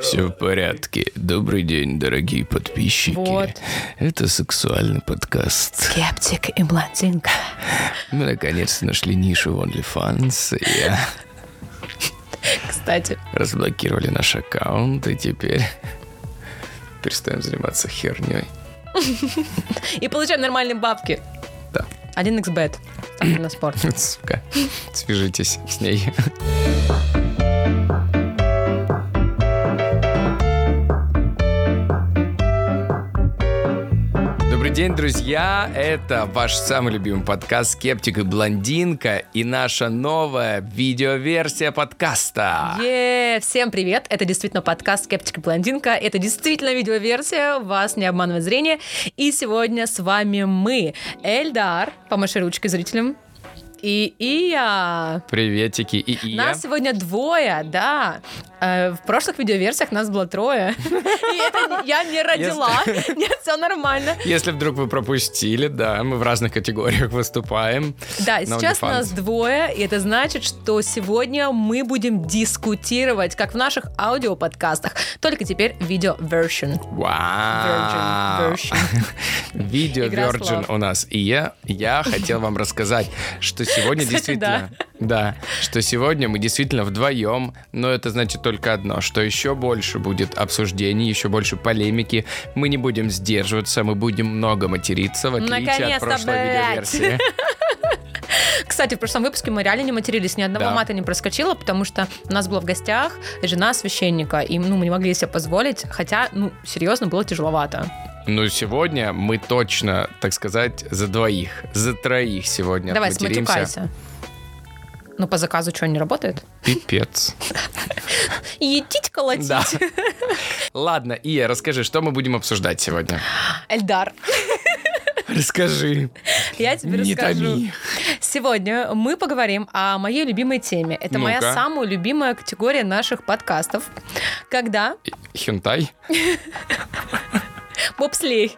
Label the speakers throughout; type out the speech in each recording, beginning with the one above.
Speaker 1: Все в порядке. Добрый день, дорогие подписчики.
Speaker 2: Вот.
Speaker 1: Это сексуальный подкаст.
Speaker 2: Скептик и блондинка.
Speaker 1: Мы наконец-то нашли нишу в OnlyFans. И я
Speaker 2: Кстати,
Speaker 1: разблокировали наш аккаунт, и теперь перестаем заниматься херней.
Speaker 2: и получаем нормальные бабки.
Speaker 1: Да.
Speaker 2: 1xbet. Ставки на спорт.
Speaker 1: Сука. Свяжитесь с ней. День, друзья! Это ваш самый любимый подкаст «Скептик и блондинка» и наша новая видеоверсия подкаста.
Speaker 2: Е, всем привет! Это действительно подкаст «Скептик и блондинка». Это действительно видеоверсия, вас не обманывает зрение. И сегодня с вами мы, Эльдар, помаши ручкой зрителям, и Ия.
Speaker 1: Приветики и Ия.
Speaker 2: Нас сегодня двое, да. Э, В прошлых видеоверсиях нас было трое. И это я не родила. Нет, все нормально.
Speaker 1: Если вдруг вы пропустили, да, мы в разных категориях выступаем.
Speaker 2: Да, сейчас нас двое, и это значит, что сегодня мы будем дискутировать, как в наших аудиоподкастах, только теперь видео-вершн.
Speaker 1: Вау!
Speaker 2: Virgin, version.
Speaker 1: Видео
Speaker 2: Игра
Speaker 1: Virgin
Speaker 2: слов.
Speaker 1: у нас. И я, я хотел вам рассказать, что сегодня
Speaker 2: Кстати,
Speaker 1: действительно... Да, что сегодня мы действительно вдвоем, но это значит только одно, что еще больше будет обсуждений, еще больше полемики. Мы не будем сдерживаться, мы будем много материться, в отличие от
Speaker 2: Наконец-то,
Speaker 1: прошлой
Speaker 2: блядь.
Speaker 1: видеоверсии.
Speaker 2: Кстати, в прошлом выпуске мы реально не матерились, ни одного
Speaker 1: Да.
Speaker 2: мата не проскочило, потому что у нас была в гостях жена священника, и ну, мы не могли себе позволить, хотя, ну, серьезно, было тяжеловато.
Speaker 1: Но сегодня мы точно, так сказать, за двоих, за троих сегодня
Speaker 2: Давай,
Speaker 1: отматеримся.
Speaker 2: сматюкайся. Ну, по заказу что, не работает?
Speaker 1: Пипец.
Speaker 2: Едить колотить.
Speaker 1: Да. Ладно, Ия, расскажи, что мы будем обсуждать сегодня?
Speaker 2: Эльдар,
Speaker 1: Расскажи.
Speaker 2: я тебе
Speaker 1: Не
Speaker 2: расскажу.
Speaker 1: томи.
Speaker 2: Сегодня мы поговорим о моей любимой теме. Это моя
Speaker 1: Ну-ка.
Speaker 2: самая любимая категория наших подкастов. Когда
Speaker 1: Хюнтай?
Speaker 2: Бобслей.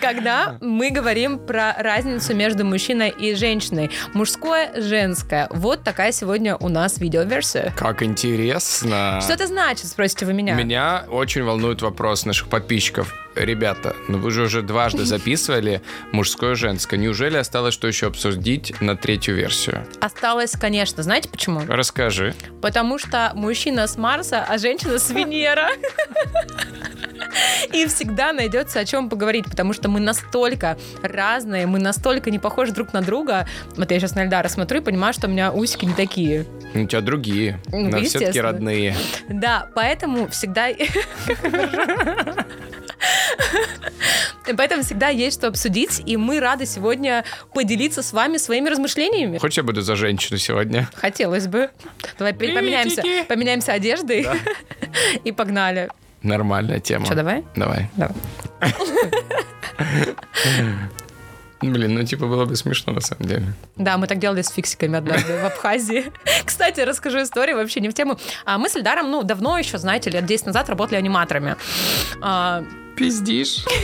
Speaker 2: Когда мы говорим про разницу между мужчиной и женщиной. Мужское, женское. Вот такая сегодня у нас видеоверсия.
Speaker 1: Как интересно.
Speaker 2: Что это значит, спросите вы меня?
Speaker 1: Меня очень волнует вопрос наших подписчиков. Ребята, ну вы же уже дважды записывали мужское и женское. Неужели осталось что еще обсудить на третью версию?
Speaker 2: Осталось, конечно. Знаете почему?
Speaker 1: Расскажи.
Speaker 2: Потому что мужчина с Марса, а женщина с Венера. И всегда найдется о чем поговорить, потому что мы настолько разные, мы настолько не похожи друг на друга. Вот я сейчас на Эльдара смотрю и понимаю, что у меня усики не такие.
Speaker 1: У тебя другие,
Speaker 2: Ну,
Speaker 1: но все-таки
Speaker 2: естественно.
Speaker 1: родные.
Speaker 2: Да, поэтому всегда... Поэтому всегда есть что обсудить, и мы рады сегодня поделиться с вами своими размышлениями.
Speaker 1: Хочешь, я буду за женщину сегодня?
Speaker 2: Хотелось бы. Давай поменяемся, поменяемся одеждой и погнали.
Speaker 1: Нормальная тема.
Speaker 2: Что, давай?
Speaker 1: Давай.
Speaker 2: Давай.
Speaker 1: Блин, ну типа было бы смешно на самом деле.
Speaker 2: Да, мы так делали с фиксиками однажды в Абхазии. Кстати, расскажу историю вообще не в тему. А мы с Эльдаром, ну, давно еще, знаете, лет 10 назад работали аниматорами. А,
Speaker 1: Пиздишь.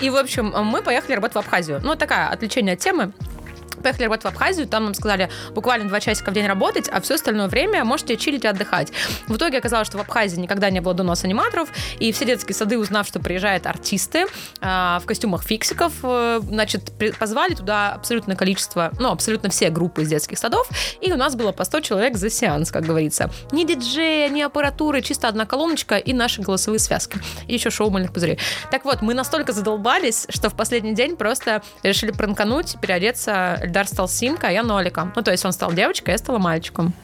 Speaker 2: И, в общем, мы поехали работать в Абхазию. Ну, такая отвлечение от темы. Поехали работать в Абхазию, там нам сказали буквально два часика в день работать, а все остальное время можете чилить и отдыхать. В итоге оказалось, что в Абхазии никогда не было до нас аниматоров, и все детские сады, узнав, что приезжают артисты а, в костюмах фиксиков, э, значит, позвали туда абсолютное количество, ну, абсолютно все группы из детских садов, и у нас было по 100 человек за сеанс, как говорится. Ни диджея, ни аппаратуры, чисто одна колоночка и наши голосовые связки. И еще шоу мыльных пузырей. Так вот, мы настолько задолбались, что в последний день просто решили пранкануть, переодеться. Эльдар стал Симкой, а я Ноликом. Ну, то есть он стал девочкой, а я стала мальчиком.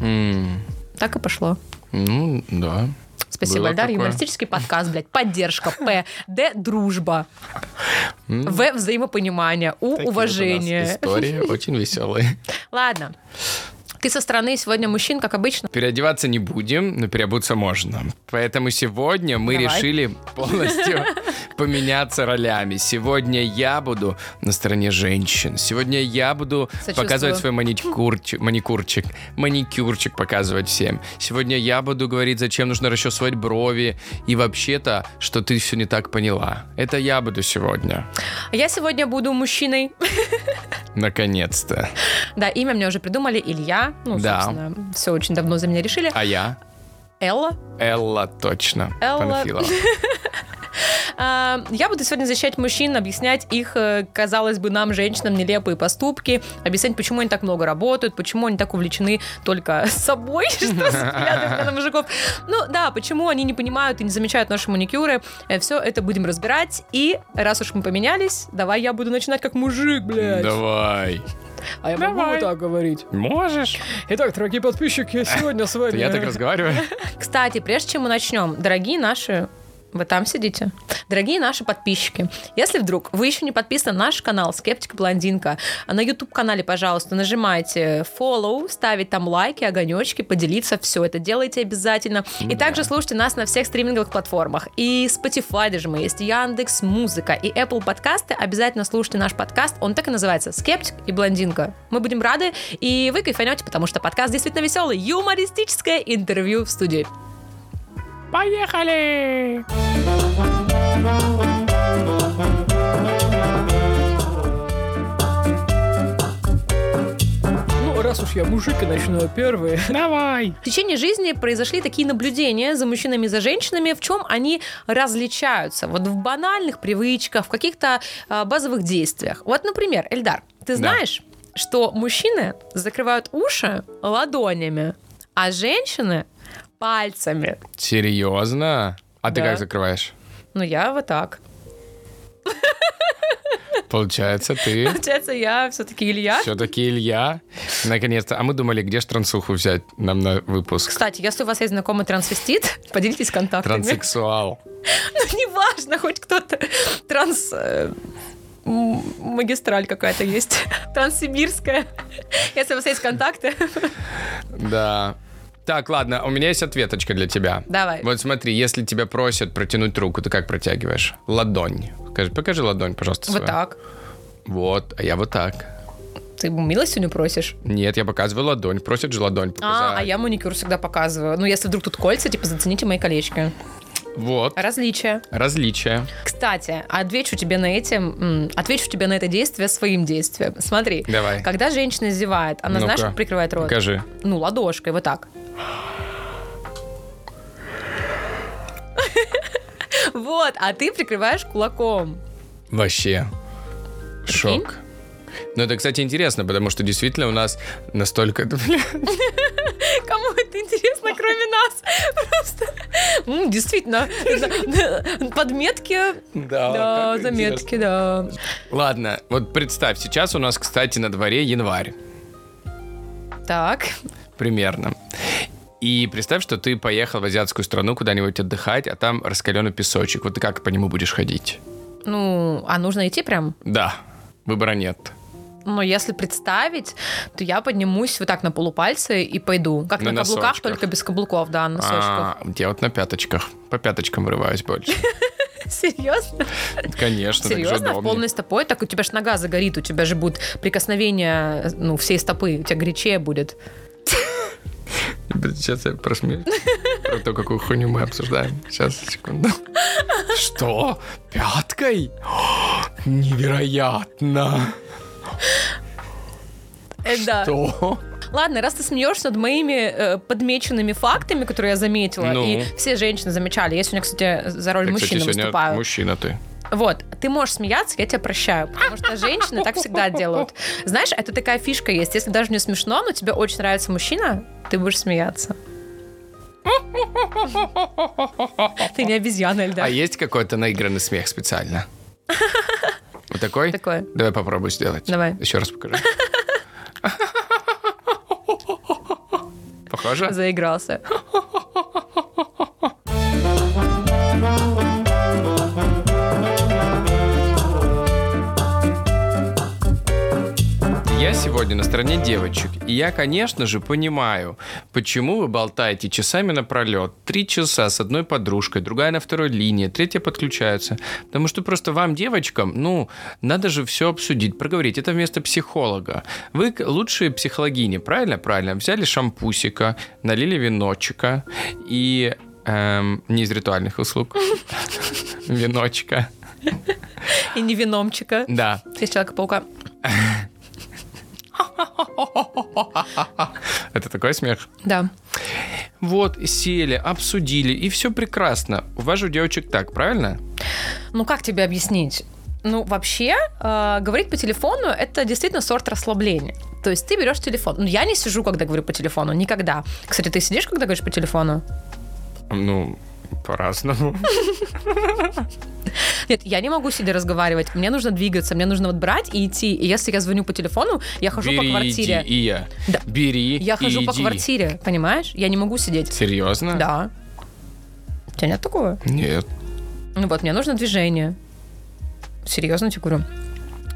Speaker 1: М,
Speaker 2: Так и пошло.
Speaker 1: Ну, да.
Speaker 2: Спасибо,
Speaker 1: Было
Speaker 2: Эльдар.
Speaker 1: такое.
Speaker 2: Юмористический подкаст, блядь. Поддержка. П. Д. Дружба. В. Взаимопонимание. У.
Speaker 1: такие
Speaker 2: Уважение.
Speaker 1: Истории очень веселые.
Speaker 2: Ладно. Ты со стороны сегодня мужчин, как обычно.
Speaker 1: Переодеваться не будем, но переобуться можно. Поэтому сегодня мы
Speaker 2: Давай.
Speaker 1: решили полностью поменяться ролями. Сегодня я буду на стороне женщин. Сегодня я буду показывать свой маникюрчик, маникюрчик, маникюрчик показывать всем. Сегодня я буду говорить, зачем нужно расчесывать брови. И вообще-то, что ты все не так поняла. Это я буду сегодня.
Speaker 2: Я сегодня буду мужчиной.
Speaker 1: Наконец-то.
Speaker 2: Да, имя мне уже придумали. Илья. Ну,
Speaker 1: Да.
Speaker 2: собственно, все очень давно за меня решили.
Speaker 1: А я?
Speaker 2: Элла.
Speaker 1: Элла точно.
Speaker 2: Элла. А, Я буду сегодня защищать мужчин, объяснять их, э, казалось бы, нам, женщинам, нелепые поступки, объяснять, почему они так много работают, почему они так увлечены только собой, что взглядом на мужиков. Ну да, почему они не понимают и не замечают наши маникюры. Все это будем разбирать. И раз уж мы поменялись, давай я буду начинать как мужик, блядь.
Speaker 1: Давай.
Speaker 2: А я могу
Speaker 1: Давай.
Speaker 2: вот так говорить.
Speaker 1: Можешь?
Speaker 2: Итак, дорогие подписчики, сегодня с вами...
Speaker 1: Я так разговариваю.
Speaker 2: Кстати, прежде чем мы начнем, дорогие наши вы там сидите. Дорогие наши подписчики, если вдруг вы еще не подписаны на наш канал Скептика Блондинка, а на YouTube-канале, пожалуйста, нажимайте follow, ставить там лайки, огонечки, поделиться, все это делайте обязательно. И
Speaker 1: Да.
Speaker 2: также слушайте нас на всех стриминговых платформах. И Spotify даже мы есть, Яндекс Музыка и Apple подкасты. Обязательно слушайте наш подкаст, он так и называется «Скептик и блондинка». Мы будем рады, и вы кайфанете, потому что подкаст действительно веселый, юмористическое интервью в студии.
Speaker 1: Поехали!
Speaker 2: Ну, раз уж я мужик и начну первый.
Speaker 1: Давай.
Speaker 2: В течение жизни произошли такие наблюдения за мужчинами и за женщинами, в чем они различаются. Вот в банальных привычках, в каких-то а, базовых действиях. Вот, например, Эльдар, ты
Speaker 1: Да.
Speaker 2: знаешь, что мужчины закрывают уши ладонями, а женщины пальцами.
Speaker 1: Серьезно? А ты
Speaker 2: Да.
Speaker 1: как закрываешь?
Speaker 2: Ну, я вот так.
Speaker 1: Получается, ты
Speaker 2: Получается, я все-таки Илья.
Speaker 1: все-таки Илья. Наконец-то. А мы думали, где ж трансуху взять нам на выпуск?
Speaker 2: Кстати, если у вас есть знакомый трансвестит, поделитесь контактами.
Speaker 1: Транссексуал.
Speaker 2: Ну, неважно, хоть кто-то транс... э, магистраль какая-то есть. Транссибирская. Если у вас есть контакты,
Speaker 1: Да. Так, ладно, у меня есть ответочка для тебя.
Speaker 2: давай.
Speaker 1: Вот смотри, если тебя просят протянуть руку, ты как протягиваешь? Ладонь. Покажи, покажи ладонь, пожалуйста.
Speaker 2: Вот
Speaker 1: свою.
Speaker 2: так.
Speaker 1: Вот, а я вот так.
Speaker 2: Ты милостыню просишь?
Speaker 1: Нет, я показываю ладонь. Просят же ладонь
Speaker 2: А,
Speaker 1: показать.
Speaker 2: а я маникюр всегда показываю. Ну, если вдруг тут кольца, типа, зацените мои колечки.
Speaker 1: Вот.
Speaker 2: Различия.
Speaker 1: Различия.
Speaker 2: Кстати, отвечу тебе на этим, м, отвечу тебе на это действие своим действием. Смотри.
Speaker 1: Давай.
Speaker 2: Когда женщина зевает, она знаешь,
Speaker 1: Ну-ка,
Speaker 2: как прикрывает рот?
Speaker 1: Покажи.
Speaker 2: Ну, ладошкой, вот так. Вот, а ты прикрываешь кулаком.
Speaker 1: Вообще. Шок. Ну, это, кстати, интересно, потому что действительно у нас настолько...
Speaker 2: Кому это интересно, кроме нас? Просто. М, Действительно, подметки,
Speaker 1: Да,
Speaker 2: заметки, да.
Speaker 1: Ладно, вот представь, сейчас у нас, кстати, на дворе январь.
Speaker 2: Так,
Speaker 1: Примерно. И представь, что ты поехал в азиатскую страну куда-нибудь отдыхать, а там раскаленный песочек. Вот ты как по нему будешь ходить?
Speaker 2: ну, а нужно идти прям?
Speaker 1: Да, выбора нет.
Speaker 2: Но если представить, то я поднимусь вот так на полупальцы и пойду. Как
Speaker 1: На
Speaker 2: на, каблуках,
Speaker 1: носочках.
Speaker 2: только без каблуков, да, на носочках.
Speaker 1: А, я вот на пяточках. По пяточкам вырываюсь больше.
Speaker 2: Серьезно?
Speaker 1: Конечно, же
Speaker 2: Серьезно? В полной стопой? Так у тебя ж нога загорит, у тебя же будет прикосновение, ну, всей стопы, у тебя горячее будет.
Speaker 1: Сейчас я просмеюсь. Про то, какую хуйню мы обсуждаем. Сейчас, секунду. Что? Пяткой? Невероятно.
Speaker 2: Э, да.
Speaker 1: Что?
Speaker 2: Ладно, раз ты смеешься над моими э, подмеченными фактами, которые я заметила,
Speaker 1: Ну.
Speaker 2: и все женщины замечали. Я сегодня, кстати, за роль
Speaker 1: Я, кстати,
Speaker 2: мужчины
Speaker 1: сегодня
Speaker 2: выступаю.
Speaker 1: мужчина ты.
Speaker 2: Вот, ты можешь смеяться, я тебя прощаю, потому что женщины так всегда делают. Знаешь, это такая фишка есть. Если даже не смешно, но тебе очень нравится мужчина, ты будешь смеяться. Ты не обезьяна, Эльдар.
Speaker 1: А есть какой-то наигранный смех специально? Вот такой?
Speaker 2: Такое.
Speaker 1: Давай попробуй сделать.
Speaker 2: Давай.
Speaker 1: Еще раз покажи. Похоже?
Speaker 2: Заигрался.
Speaker 1: Я сегодня на стороне девочек. И я, конечно же, понимаю, почему вы болтаете часами напролет. Три часа с одной подружкой, другая на второй линии, третья подключается. Потому что просто вам, девочкам, ну, надо же все обсудить, проговорить. Это вместо психолога. Вы лучшие психологини, правильно? Правильно. Взяли шампусика, налили виночка и... эм, не из ритуальных услуг. Виночка.
Speaker 2: И не виномчика.
Speaker 1: Да.
Speaker 2: Из Человека-паука.
Speaker 1: Это такой смех?
Speaker 2: Да.
Speaker 1: Вот, сели, обсудили, и все прекрасно. У вас же у девочек так, правильно?
Speaker 2: Ну, как тебе объяснить? Ну, вообще, э, говорить по телефону это действительно сорт расслабления. То есть ты берешь телефон. Ну, я не сижу, когда говорю по телефону, никогда. Кстати, ты сидишь, когда говоришь по телефону?
Speaker 1: Ну, по-разному.
Speaker 2: Нет, я не могу сидя разговаривать. Мне нужно двигаться, мне нужно вот брать и идти. И если я звоню по телефону, я хожу
Speaker 1: Бери,
Speaker 2: по квартире.
Speaker 1: иди, и я.
Speaker 2: Да.
Speaker 1: Бери
Speaker 2: Я хожу по
Speaker 1: иди.
Speaker 2: квартире, понимаешь? Я не могу сидеть.
Speaker 1: Серьезно?
Speaker 2: Да. У тебя нет такого?
Speaker 1: Нет.
Speaker 2: Ну вот, мне нужно движение. Серьезно тебе говорю.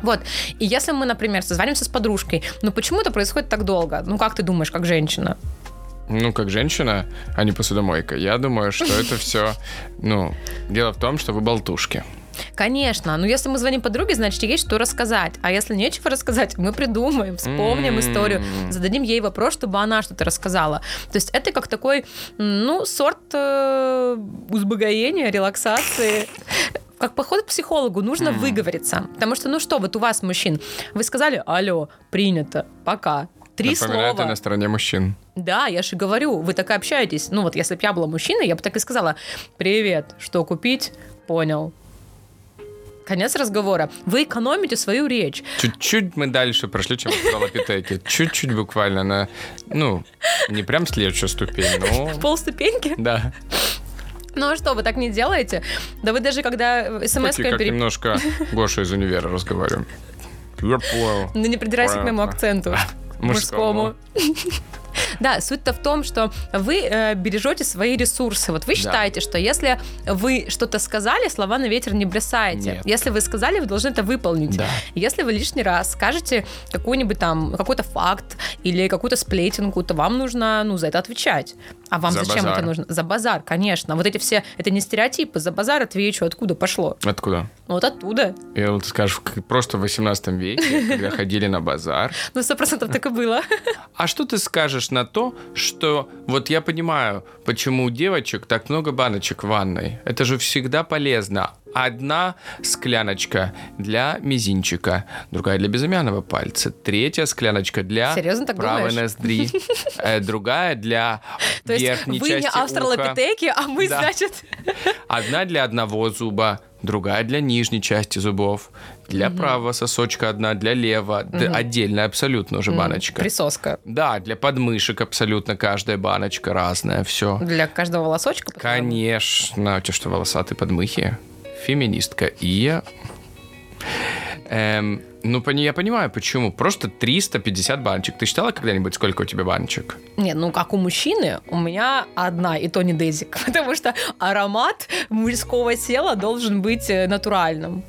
Speaker 2: Вот. И если мы, например, созванимся с подружкой, ну почему это происходит так долго? Ну как ты думаешь, как женщина?
Speaker 1: Ну, как женщина, а не посудомойка. Я думаю, что это все, ну, дело в том, что вы болтушки.
Speaker 2: Конечно, но если мы звоним подруге, значит, есть что рассказать. А если нечего рассказать, мы придумаем, вспомним
Speaker 1: М.
Speaker 2: историю, зададим ей вопрос, чтобы она что-то рассказала. То есть это как такой, ну, сорт э, узбогоения, релаксации. Как поход к психологу, нужно выговориться. Потому что, ну что, вот у вас, мужчин, вы сказали, алло, принято, пока. Три
Speaker 1: Напоминаю, ты
Speaker 2: слова.
Speaker 1: на стороне мужчин.
Speaker 2: Да, я же говорю, вы так и общаетесь. Ну вот, если бы я была мужчиной, я бы так и сказала, привет, что купить? Понял. Конец разговора. Вы экономите свою речь.
Speaker 1: Чуть-чуть мы дальше прошли, чем в Лапитеке. Чуть-чуть буквально на, ну, не прям следующую ступень, но...
Speaker 2: Полступеньки.
Speaker 1: Да.
Speaker 2: Ну а что, вы так не делаете? Да вы даже когда смс
Speaker 1: Почти как немножко Гоша из универа разговариваем.
Speaker 2: Ну не придирайся к моему акценту.
Speaker 1: Мужскому.
Speaker 2: Да, суть-то в том, что вы э, бережете свои ресурсы. Вот вы
Speaker 1: Да.
Speaker 2: считаете, что если вы что-то сказали, слова на ветер не бросаете.
Speaker 1: Нет.
Speaker 2: Если вы сказали, вы должны это выполнить.
Speaker 1: Да.
Speaker 2: Если вы лишний раз скажете какой-нибудь там, какой-то факт или какую-то сплетенку, то вам нужно, ну, за это отвечать. А вам
Speaker 1: За
Speaker 2: зачем
Speaker 1: базар.
Speaker 2: это нужно? За базар, конечно. Вот эти все, это не стереотипы. За базар отвечу, откуда пошло?
Speaker 1: Откуда?
Speaker 2: Вот оттуда.
Speaker 1: Я вот скажу, просто в 18 веке, когда ходили на базар.
Speaker 2: Ну, сто процентов так и было.
Speaker 1: А что ты скажешь на то, что вот я понимаю, почему у девочек так много баночек в ванной. Это же всегда полезно. Одна скляночка для мизинчика, другая для безымянного пальца, третья скляночка для
Speaker 2: Серьезно так
Speaker 1: правой
Speaker 2: думаешь?
Speaker 1: ноздри, э, другая для
Speaker 2: То есть
Speaker 1: верхней
Speaker 2: вы не
Speaker 1: уха.
Speaker 2: австралопитеки, а мы,
Speaker 1: Да.
Speaker 2: значит...
Speaker 1: Одна для одного зуба, другая для нижней части зубов, для правого сосочка одна, для левого, д- отдельная абсолютно уже баночка.
Speaker 2: Присоска.
Speaker 1: Да, для подмышек абсолютно каждая баночка разная, все.
Speaker 2: Для каждого волосочка?
Speaker 1: Конечно. У тебя что, волосатые подмыхи? Феминистка. И я... Эм, ну, я понимаю, почему. Просто 350 баночек. Ты считала когда-нибудь, сколько у тебя баночек?
Speaker 2: Нет, ну как у мужчины, у меня одна, и то не дезик. Потому что аромат мужского тела должен быть э, натуральным.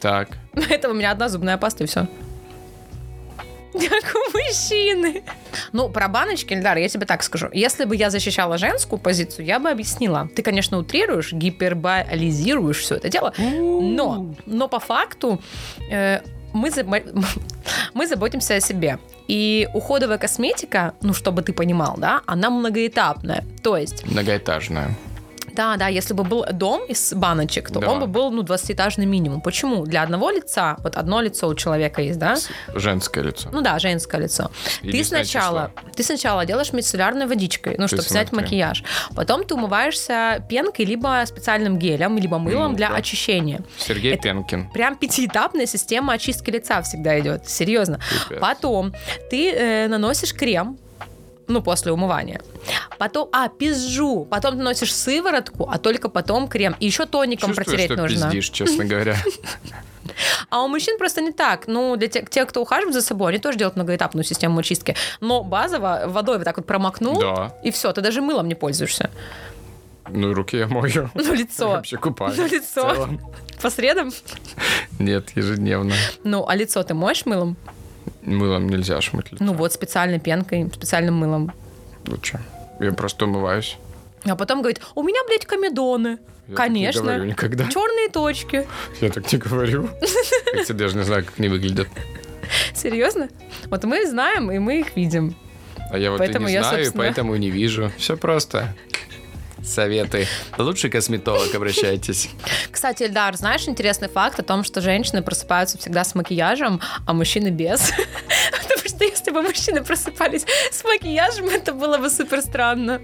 Speaker 1: Так.
Speaker 2: Поэтому у меня одна зубная паста, и все. Как у мужчины. Ну, про баночки, Эльдар, я тебе так скажу. Если бы я защищала женскую позицию, я бы объяснила. Ты, конечно, утрируешь, гиперболизируешь все это дело, но, но по факту э, мы, забо- мы заботимся о себе. И уходовая косметика, ну, чтобы ты понимал, да, она многоэтапная. То есть,
Speaker 1: Многоэтажная.
Speaker 2: Да, да, если бы был дом из баночек, то
Speaker 1: Да.
Speaker 2: он бы был, ну, 20-этажный минимум. Почему? Для одного лица, вот одно лицо у человека есть, да?
Speaker 1: Женское лицо.
Speaker 2: Ну да, женское лицо. ты сначала, ты сначала делаешь мицеллярной водичкой, ну, чтобы снять
Speaker 1: смотри.
Speaker 2: макияж. Потом ты умываешься пенкой, либо специальным гелем, либо мылом для
Speaker 1: Ну-ка.
Speaker 2: очищения.
Speaker 1: Сергей
Speaker 2: Это-
Speaker 1: Пенкин.
Speaker 2: Прям пятиэтапная система очистки лица всегда идет. Серьезно.
Speaker 1: Пипец.
Speaker 2: Потом ты э, наносишь крем, ну, после умывания. Потом, а, пизжу. Потом ты носишь сыворотку, а только потом крем. И еще тоником
Speaker 1: Чувствую,
Speaker 2: протереть
Speaker 1: что
Speaker 2: нужно.
Speaker 1: пиздишь, честно говоря.
Speaker 2: А у мужчин просто не так. Ну, для тех, тех, кто ухаживает за собой, они тоже делают многоэтапную систему очистки. Но базово водой вот так вот промокнул,
Speaker 1: Да.
Speaker 2: и все, ты даже мылом не пользуешься.
Speaker 1: Ну, руки я мою.
Speaker 2: Ну, лицо.
Speaker 1: Вообще купаюсь.
Speaker 2: Ну, лицо. По средам.
Speaker 1: Нет, ежедневно.
Speaker 2: Ну, а лицо ты моешь мылом?
Speaker 1: Мылом нельзя шмыть лицо.
Speaker 2: Ну, вот специальной пенкой, специальным мылом.
Speaker 1: Лучше. Я просто умываюсь.
Speaker 2: А потом говорит, у меня, блядь, комедоны.
Speaker 1: Я так не
Speaker 2: Конечно.
Speaker 1: говорю никогда.
Speaker 2: Черные точки.
Speaker 1: Я так не говорю. Я кстати, даже не знаю, как они выглядят.
Speaker 2: Серьезно? Вот мы знаем, и мы их видим.
Speaker 1: А я вот
Speaker 2: Поэтому
Speaker 1: и не
Speaker 2: я,
Speaker 1: знаю, и
Speaker 2: собственно-
Speaker 1: поэтому и не вижу. Все просто. Советы. Лучший косметолог, обращайтесь.
Speaker 2: Кстати, Эльдар, знаешь интересный факт о том, что женщины просыпаются всегда с макияжем, а мужчины без? Потому что что если бы мужчины просыпались с макияжем, это было бы супер странно.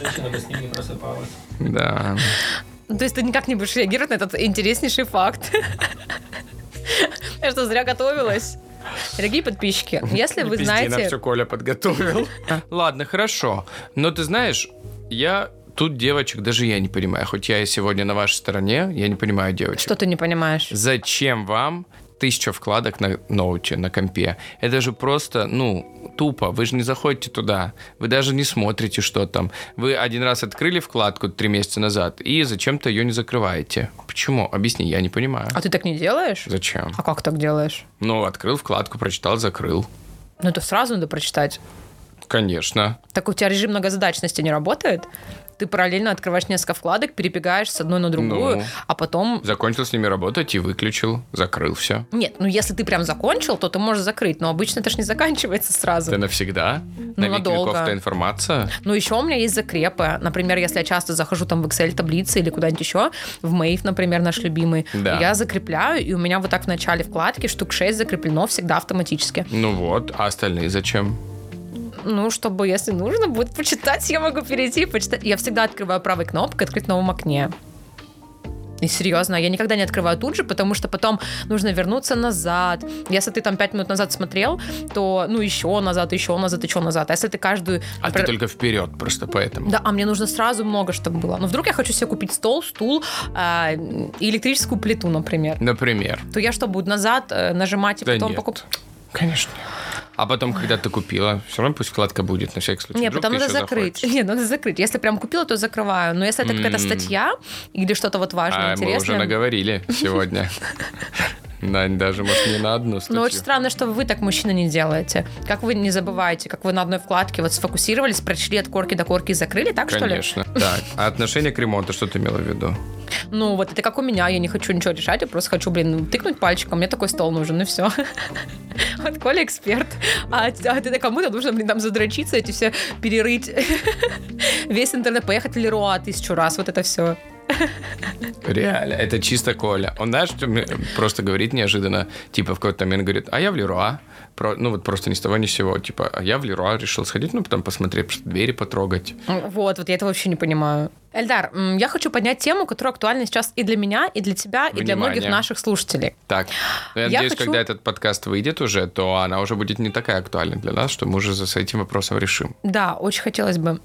Speaker 3: Женщина бы с ним не просыпалась.
Speaker 1: Да.
Speaker 2: То есть ты никак не будешь реагировать на этот интереснейший факт. Я что, зря готовилась? Дорогие подписчики, если вы
Speaker 1: нам
Speaker 2: знаете...
Speaker 1: все Коля подготовил. Ладно, хорошо. Но ты знаешь, я тут девочек даже я не понимаю. Хоть я и сегодня на вашей стороне, я не понимаю девочек.
Speaker 2: Что ты не понимаешь?
Speaker 1: Зачем вам тысяча вкладок на ноуте, на компе? Это же просто, ну, тупо. Вы же не заходите туда. Вы даже не смотрите, что там. Вы один раз открыли вкладку три месяца назад и зачем-то ее не закрываете. Почему? Объясни, я не понимаю.
Speaker 2: А ты так не делаешь?
Speaker 1: Зачем?
Speaker 2: А как так делаешь?
Speaker 1: Ну, открыл вкладку, прочитал, закрыл.
Speaker 2: Ну, это сразу надо прочитать.
Speaker 1: Конечно.
Speaker 2: Так у тебя режим многозадачности не работает? Ты параллельно открываешь несколько вкладок, перебегаешь с одной на другую,
Speaker 1: Ну.
Speaker 2: а потом...
Speaker 1: Закончил с ними работать и выключил, закрыл все.
Speaker 2: Нет, ну если ты прям закончил, то ты можешь закрыть, но обычно это ж не заканчивается сразу.
Speaker 1: Это навсегда? на веки
Speaker 2: надолго.
Speaker 1: веков-то информация?
Speaker 2: Ну, еще у меня есть закрепы. Например, если я часто захожу там в Excel таблицы или куда-нибудь еще, в Mave, например, наш любимый,
Speaker 1: Да.
Speaker 2: я закрепляю, и у меня вот так в начале вкладки штук 6 закреплено всегда автоматически.
Speaker 1: Ну вот, а остальные зачем?
Speaker 2: Ну, чтобы, если нужно будет почитать, я могу перейти и почитать. Я всегда открываю правой кнопкой «Открыть в новом окне». И серьезно, я никогда не открываю тут же, потому что потом нужно вернуться назад. Если ты там пять минут назад смотрел, то ну еще назад, еще назад, еще назад. А если ты каждую...
Speaker 1: А ты только вперед, просто поэтому.
Speaker 2: Да, а мне нужно сразу много, чтобы было. Но вдруг я хочу себе купить стол, стул и электрическую плиту, например.
Speaker 1: Например.
Speaker 2: То я что, буду назад э, нажимать и
Speaker 1: Да
Speaker 2: потом покупать?
Speaker 1: Конечно. А потом, когда ты купила, все равно пусть вкладка будет, на всякий случай.
Speaker 2: Нет,
Speaker 1: Вдруг
Speaker 2: потом надо закрыть.
Speaker 1: захочешь.
Speaker 2: Нет, надо закрыть. Если прям купила, то закрываю. Но если это какая-то статья или что-то вот важное,
Speaker 1: А мы уже
Speaker 2: интересное.
Speaker 1: наговорили сегодня. Дань, даже, может, не на одну
Speaker 2: Но
Speaker 1: статью.
Speaker 2: очень странно, что вы так, мужчина, не делаете. Как вы не забываете, как вы на одной вкладке вот сфокусировались, прочли от корки до корки и закрыли, так что ли?
Speaker 1: Конечно. Так, а отношение к ремонту, что ты имела в виду?
Speaker 2: Ну, вот это как у меня, я не хочу ничего решать, я просто хочу, блин, тыкнуть пальчиком, мне такой стол нужен, и все. Вот Коля эксперт, а, а ты кому-то нужно, блин, там задрочиться, эти все перерыть, весь интернет, поехать в Леруа тысячу раз, вот это все.
Speaker 1: Реально, это чисто Коля. Он, знаешь, просто говорит неожиданно, типа в какой-то момент говорит, а я в Леруа. Про, ну вот просто ни с того ни с сего. Типа, а я в Леруа решил сходить, ну потом посмотреть, двери потрогать.
Speaker 2: Вот, вот я это вообще не понимаю. Эльдар, я хочу поднять тему, которая актуальна сейчас и для меня, и для тебя, и для многих
Speaker 1: Внимание.
Speaker 2: наших слушателей.
Speaker 1: Так, ну, я,
Speaker 2: Я
Speaker 1: надеюсь,
Speaker 2: хочу-
Speaker 1: когда этот подкаст выйдет уже, то она уже будет не такая актуальна для нас, что мы уже за- с этим вопросом решим.
Speaker 2: Да, очень хотелось бы.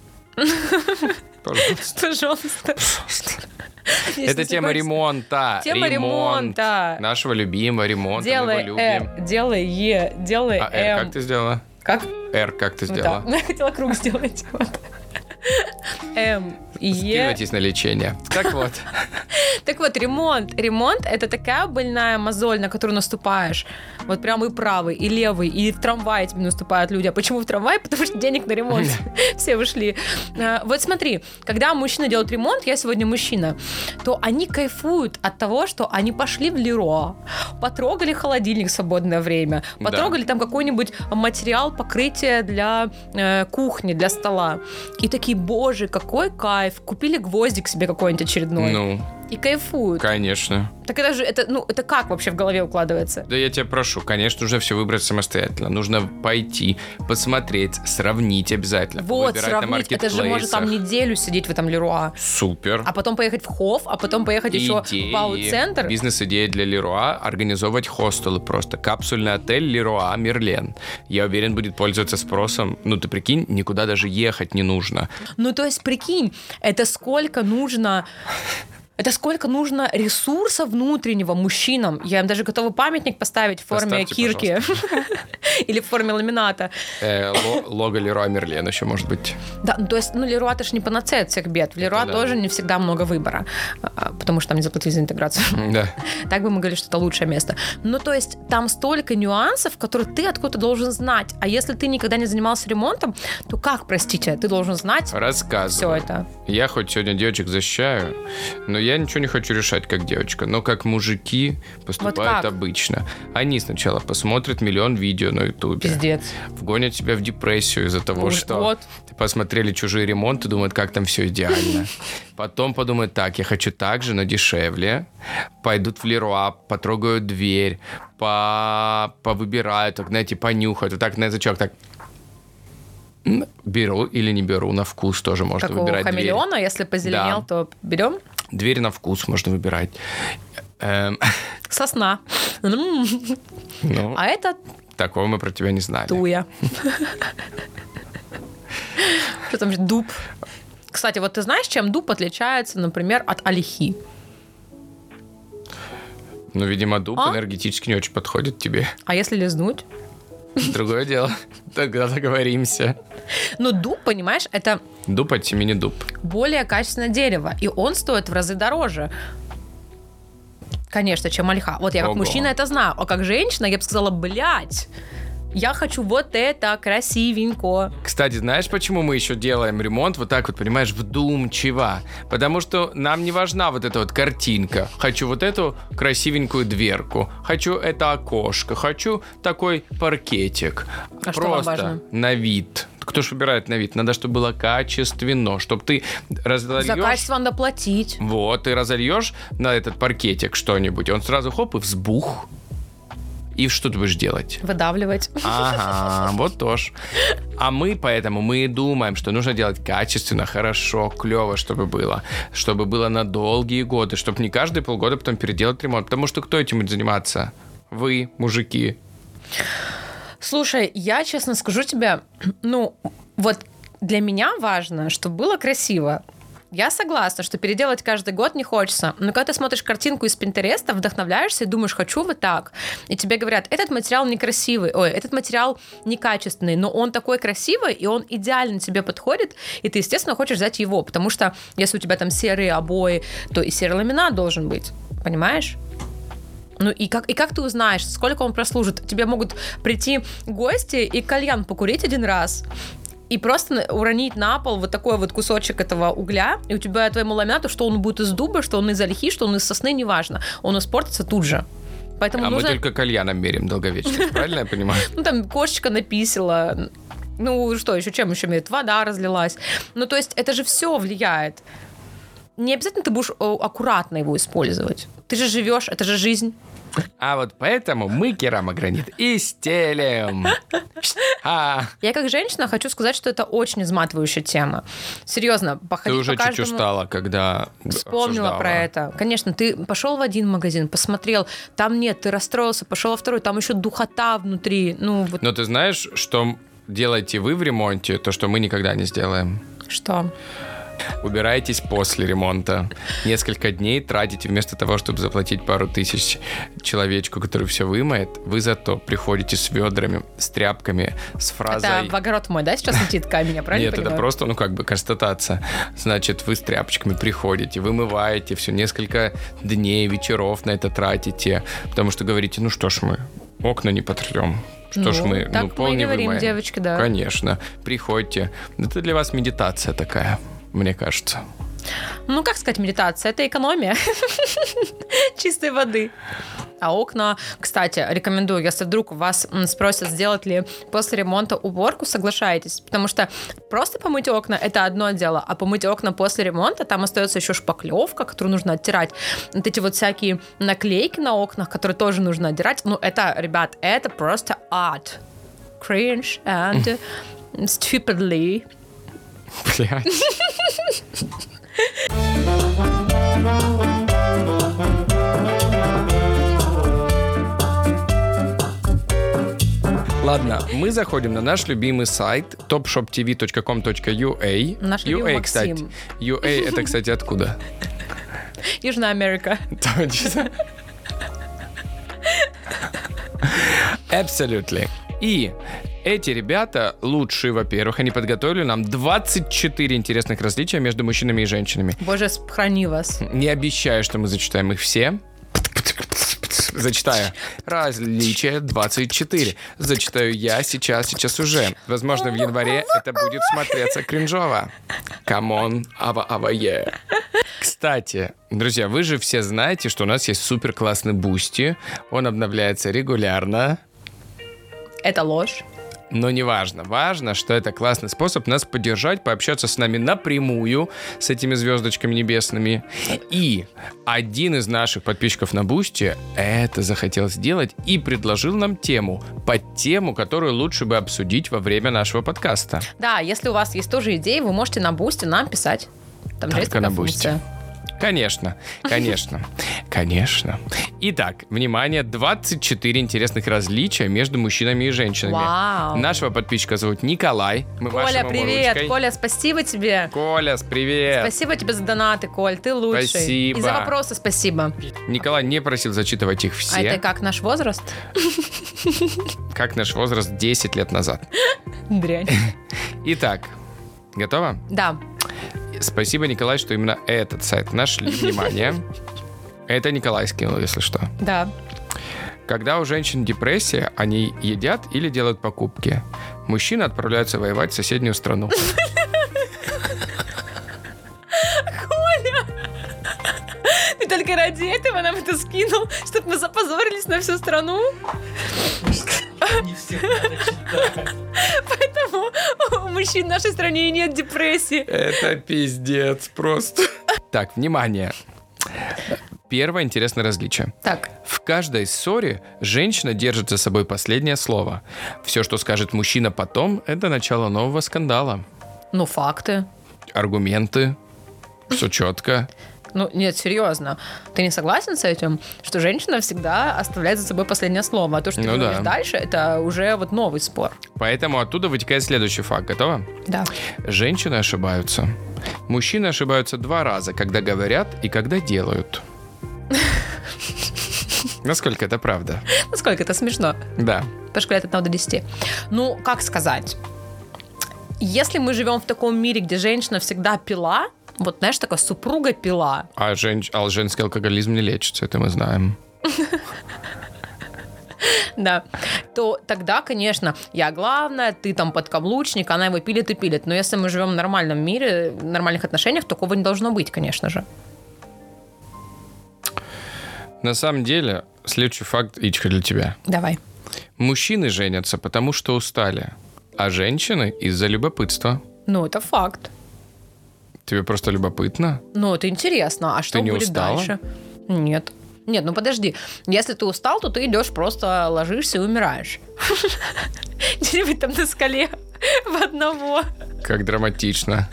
Speaker 1: Пожалуйста.
Speaker 2: Пожалуйста.
Speaker 1: Это тема ремонта.
Speaker 2: Тема
Speaker 1: Ремонт
Speaker 2: ремонта.
Speaker 1: Нашего любимого ремонта.
Speaker 2: Делай. М, делай Е, делай
Speaker 1: А как ты сделала?
Speaker 2: Как?
Speaker 1: R как ты
Speaker 2: Вот
Speaker 1: сделала?
Speaker 2: Ну, я хотела круг сделать. М, Е.
Speaker 1: Скидывайтесь на лечение. Так вот.
Speaker 2: Так вот, ремонт. Ремонт — это такая больная мозоль, на которую наступаешь. Вот прям и правый, и левый, и в трамвае тебе наступают люди. А почему в трамвае? Потому что денег на ремонт все вышли. А, Вот смотри, когда мужчина делает ремонт, я сегодня мужчина, то они кайфуют от того, что они пошли в Леруа, потрогали холодильник в свободное время, потрогали там какой-нибудь материал покрытия для э, кухни, для стола. И такие, боже, какой кайф, купили гвоздик себе какой-нибудь очередной.
Speaker 1: Ну,
Speaker 2: И кайфуют.
Speaker 1: конечно.
Speaker 2: Так это же, это, ну, это как вообще в голове укладывается?
Speaker 1: Да я тебя прошу, конечно, нужно все выбрать самостоятельно. Нужно пойти, посмотреть, сравнить обязательно.
Speaker 2: Вот, сравнить, это же может там неделю сидеть в этом Леруа.
Speaker 1: Супер.
Speaker 2: А потом поехать в Хофф, а потом поехать еще
Speaker 1: Идеи,
Speaker 2: в Бау-центр.
Speaker 1: Бизнес-идея для Леруа – организовывать хостелы просто. Капсульный отель Леруа Мерлен. Я уверен, будет пользоваться спросом. Ну, ты прикинь, никуда даже ехать не нужно.
Speaker 2: Ну, то есть, прикинь, это сколько нужно... Это сколько нужно ресурса внутреннего мужчинам. Я им даже готова памятник поставить в форме
Speaker 1: Поставьте,
Speaker 2: кирки. Или в форме ламината.
Speaker 1: Э, ло- лого Леруа Мерлен еще может быть.
Speaker 2: Да, ну, то есть, ну, Леруа это ж не панацея от всех бед. В Леруа тоже не всегда много выбора, а, потому что там не заплатили за интеграцию.
Speaker 1: Да.
Speaker 2: Так бы мы говорили, что это лучшее место. Ну, то есть, там столько нюансов, которые ты откуда-то должен знать. А если ты никогда не занимался ремонтом, то как, простите, ты должен знать все это?
Speaker 1: Я хоть сегодня девочек защищаю, но я ничего не хочу решать как девочка. Но как мужики поступают
Speaker 2: как?
Speaker 1: обычно. Они сначала посмотрят миллион видео на ютубе.
Speaker 2: Пиздец.
Speaker 1: Вгонят тебя в депрессию из-за того,
Speaker 2: Вот,
Speaker 1: что
Speaker 2: вот.
Speaker 1: посмотрели чужие ремонты, думают, как там все идеально. Потом подумают, так, я хочу так же, но дешевле. Пойдут в Леруа, потрогают дверь, по, повыбирают, так, знаете, понюхают, вот так на язычок, так беру или не беру, на вкус тоже можно
Speaker 2: Как у
Speaker 1: выбирать дверь.
Speaker 2: хамелеона, если позеленел,
Speaker 1: Да.
Speaker 2: то берем
Speaker 1: Дверь на вкус можно выбирать. Эм,
Speaker 2: сосна.
Speaker 1: Ну,
Speaker 2: А это
Speaker 1: такого мы про тебя не знали.
Speaker 2: туя. Что там же дуб? Кстати, вот ты знаешь, чем дуб отличается, например, от олихи?
Speaker 1: Ну, видимо, дуб
Speaker 2: А?
Speaker 1: энергетически не очень подходит тебе.
Speaker 2: А если лизнуть?
Speaker 1: Другое дело. Тогда договоримся.
Speaker 2: Ну, дуб, понимаешь, это
Speaker 1: Дуб от семени дуб.
Speaker 2: более качественное дерево, и он стоит в разы дороже. Конечно, чем ольха. Вот я как
Speaker 1: Ого.
Speaker 2: мужчина это знаю, а как женщина я бы сказала, блядь, я хочу вот это красивенько.
Speaker 1: Кстати, знаешь, почему мы еще делаем ремонт вот так вот, понимаешь, вдумчиво? Потому что нам не важна вот эта вот картинка. Хочу вот эту красивенькую дверку. Хочу это окошко. Хочу такой паркетик.
Speaker 2: А что вам
Speaker 1: Просто
Speaker 2: важно?
Speaker 1: на вид. Кто ж выбирает на вид? Надо, чтобы было качественно, чтобы ты разольешь...
Speaker 2: За качество надо платить.
Speaker 1: Вот, ты разольешь на этот паркетик что-нибудь, он сразу хоп и взбух. И что ты будешь делать?
Speaker 2: Выдавливать.
Speaker 1: Ага, вот тоже. А мы поэтому мы думаем, что нужно делать качественно, хорошо, клево, чтобы было. Чтобы было на долгие годы, чтобы не каждые полгода потом переделать ремонт. Потому что кто этим будет заниматься? Вы, мужики.
Speaker 2: Слушай, я честно скажу тебе, ну, вот для меня важно, чтобы было красиво. Я согласна, что переделать каждый год не хочется. Но когда ты смотришь картинку из Пинтереста, вдохновляешься и думаешь, хочу вот так. И тебе говорят, этот материал некрасивый, ой, этот материал некачественный, но он такой красивый, и он идеально тебе подходит, и ты, естественно, хочешь взять его, потому что если у тебя там серые обои, то и серый ламинат должен быть, понимаешь? Ну и как, и как ты узнаешь, сколько он прослужит? Тебе могут прийти гости и кальян покурить один раз, и просто уронить на пол вот такой вот кусочек этого угля, и у тебя твоему ламинату, что он будет из дуба, что он из ольхи, что он из сосны, неважно, он испортится тут же. Поэтому
Speaker 1: А мы
Speaker 2: нужно...
Speaker 1: только кальяном мерим долговечность, правильно я понимаю?
Speaker 2: Ну, там кошечка написала. Ну, что еще, чем еще меряет? Вода разлилась. Ну, то есть это же все влияет. Не обязательно ты будешь э, аккуратно его использовать. Ты же живешь, это же жизнь.
Speaker 1: А вот поэтому мы керамогранит и стелем. А,
Speaker 2: Я как женщина хочу сказать, что это очень изматывающая тема. Серьезно,
Speaker 1: ты
Speaker 2: походить
Speaker 1: уже
Speaker 2: по
Speaker 1: чуть
Speaker 2: каждому...
Speaker 1: устала, когда
Speaker 2: Вспомнила
Speaker 1: обсуждала.
Speaker 2: про это. Конечно, ты пошел в один магазин, посмотрел, там нет, ты расстроился, пошел во второй, там еще духота внутри. Ну, вот
Speaker 1: Но ты знаешь, что делаете вы в ремонте, то, что мы никогда не сделаем?
Speaker 2: что.
Speaker 1: Убирайтесь после ремонта. Несколько дней тратите вместо того, чтобы заплатить пару тысяч человечку, который все вымоет. Вы зато приходите с ведрами, с тряпками, с фразой...
Speaker 2: Это в огород мой, да, сейчас летит камень, я правильно
Speaker 1: Нет, это
Speaker 2: понимаю?
Speaker 1: просто, ну, как бы констатация. Значит, вы с тряпочками приходите, вымываете все, несколько дней, вечеров на это тратите, потому что говорите, ну что ж мы, окна не потрем. Что ж
Speaker 2: Ну,
Speaker 1: мы,
Speaker 2: так
Speaker 1: ну, пол
Speaker 2: мы
Speaker 1: не
Speaker 2: говорим,
Speaker 1: вымоем.
Speaker 2: девочки, да.
Speaker 1: Конечно. Приходите. Это для вас медитация такая, мне кажется.
Speaker 2: Ну, как сказать, медитация? Это экономия чистой воды. А окна, кстати, рекомендую, если вдруг вас спросят, сделать ли после ремонта уборку, соглашайтесь. Потому что просто помыть окна это одно дело, а помыть окна после ремонта, там остается еще шпаклевка, которую нужно оттирать. Вот эти вот всякие наклейки на окнах, которые тоже нужно отдирать. Ну, это, ребят, это просто ад. Cringe and stupidly.
Speaker 1: Блядь. Ладно, мы заходим на наш любимый сайт topshoptv.com.ua.
Speaker 2: Наш
Speaker 1: UA, кстати. UA это, кстати, откуда?
Speaker 2: Южная Америка.
Speaker 1: Точно. Absolutely. И эти ребята лучшие, во-первых, они подготовили нам 24 интересных различия между мужчинами и женщинами.
Speaker 2: Боже, храни вас.
Speaker 1: Не обещаю, что мы зачитаем их все. Зачитаю. Различия 24. Зачитаю я сейчас, сейчас уже. Возможно, в январе это будет смотреться кринжово. Come on, ава ава е. Кстати, друзья, вы же все знаете, что у нас есть супер классный Boosty. Он обновляется регулярно.
Speaker 2: Это ложь.
Speaker 1: Но не важно. Важно, что это классный способ нас поддержать, пообщаться с нами напрямую, с этими звездочками небесными. И один из наших подписчиков на Boosty это захотел сделать и предложил нам тему, под тему, которую лучше бы обсудить во время нашего подкаста.
Speaker 2: Да, если у вас есть тоже идеи, вы можете на Boosty нам писать. Там же есть
Speaker 1: Только на Boosty.
Speaker 2: функция.
Speaker 1: Конечно, конечно, конечно. Итак, внимание, 24 интересных различия между мужчинами и женщинами.
Speaker 2: Вау.
Speaker 1: Нашего подписчика зовут Николай. Мы
Speaker 2: Коля, привет!
Speaker 1: ручкой.
Speaker 2: Коля, спасибо тебе.
Speaker 1: Коля, привет.
Speaker 2: Спасибо тебе за донаты, Коль, ты лучший.
Speaker 1: Спасибо.
Speaker 2: И за вопросы спасибо.
Speaker 1: Николай не просил зачитывать их
Speaker 2: А
Speaker 1: все,
Speaker 2: это как наш возраст?
Speaker 1: как наш возраст 10 лет назад.
Speaker 2: Дрянь.
Speaker 1: Итак, готово?
Speaker 2: Да.
Speaker 1: Спасибо, Николай, что именно этот сайт нашли. Внимание. Это Николай скинул, если что.
Speaker 2: Да.
Speaker 1: Когда у женщин депрессия, они едят или делают покупки. Мужчины отправляются воевать в соседнюю страну.
Speaker 2: Ты только ради этого нам это скинул, чтобы мы запозорились на всю страну.
Speaker 3: Не всех
Speaker 2: у мужчин в нашей стране и нет депрессии.
Speaker 1: Это пиздец просто. Так, внимание. Первое интересное различие.
Speaker 2: Так,
Speaker 1: В каждой ссоре женщина держит за собой последнее слово. Все, что скажет мужчина потом, это начало нового скандала.
Speaker 2: ну факты.
Speaker 1: Аргументы. Все четко.
Speaker 2: Ну, нет, серьезно. Ты не согласен с этим, что женщина всегда оставляет за собой последнее слово, а то, что
Speaker 1: Ну
Speaker 2: ты
Speaker 1: да.
Speaker 2: говоришь дальше, это уже вот новый спор.
Speaker 1: Поэтому оттуда вытекает следующий факт. Готово?
Speaker 2: Да.
Speaker 1: Женщины ошибаются. Мужчины ошибаются два раза, когда говорят и когда делают. Насколько это правда?
Speaker 2: Насколько это смешно?
Speaker 1: Да.
Speaker 2: По шкале от 1 до 10. Ну, как сказать? Если мы живем в таком мире, где женщина всегда пила, вот знаешь, такая супруга пила,
Speaker 1: А, женщ... а женский алкоголизм не лечится, это мы знаем.
Speaker 2: да, то тогда, конечно, я главная, ты там подкаблучник, она его пилит и пилит. Но если мы живем в нормальном мире, в нормальных отношениях, такого не должно быть, конечно же.
Speaker 1: На самом деле, следующий факт, Ичка, для тебя.
Speaker 2: Давай.
Speaker 1: Мужчины женятся, потому что устали, а женщины из-за любопытства.
Speaker 2: Ну, это факт.
Speaker 1: Тебе просто любопытно?
Speaker 2: Ну, это интересно. А что
Speaker 1: не
Speaker 2: будет
Speaker 1: устала?
Speaker 2: дальше? Нет. Нет, ну подожди. Если ты устал, то ты идешь просто ложишься и умираешь. Где-нибудь там на скале в одного.
Speaker 1: Как драматично.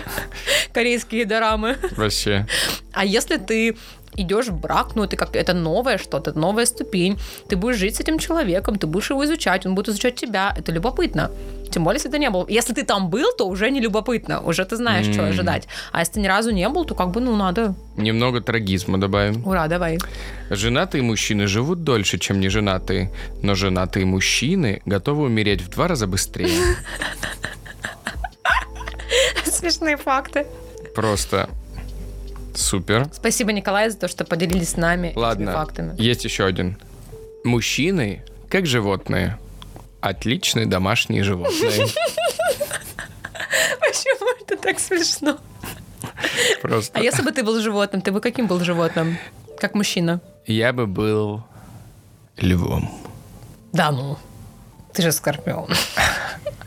Speaker 2: Корейские дорамы.
Speaker 1: Вообще.
Speaker 2: А если ты идешь в брак, ну это как это новое что-то, новая ступень. Ты будешь жить с этим человеком, ты будешь его изучать, он будет изучать тебя. Это любопытно. Тем более, если ты не был. Если ты там был, то уже не любопытно. Уже ты знаешь, что
Speaker 1: М.
Speaker 2: ожидать. А если ты ни разу не был, то как бы, ну, надо.
Speaker 1: Немного трагизма добавим.
Speaker 2: Ура, давай.
Speaker 1: Женатые мужчины живут дольше, чем неженатые, но женатые мужчины готовы умереть в два раза быстрее.
Speaker 2: Смешные факты.
Speaker 1: Просто супер.
Speaker 2: Спасибо, Николай, за то, что поделились с нами этими
Speaker 1: Ладно,
Speaker 2: фактами.
Speaker 1: есть еще один. Мужчины, как животные, отличные домашние животные.
Speaker 2: Почему это так смешно?
Speaker 1: Просто.
Speaker 2: А если бы ты был животным, ты бы каким был животным? Как мужчина?
Speaker 1: Я бы был львом.
Speaker 2: Да ну. Ты же скорпион.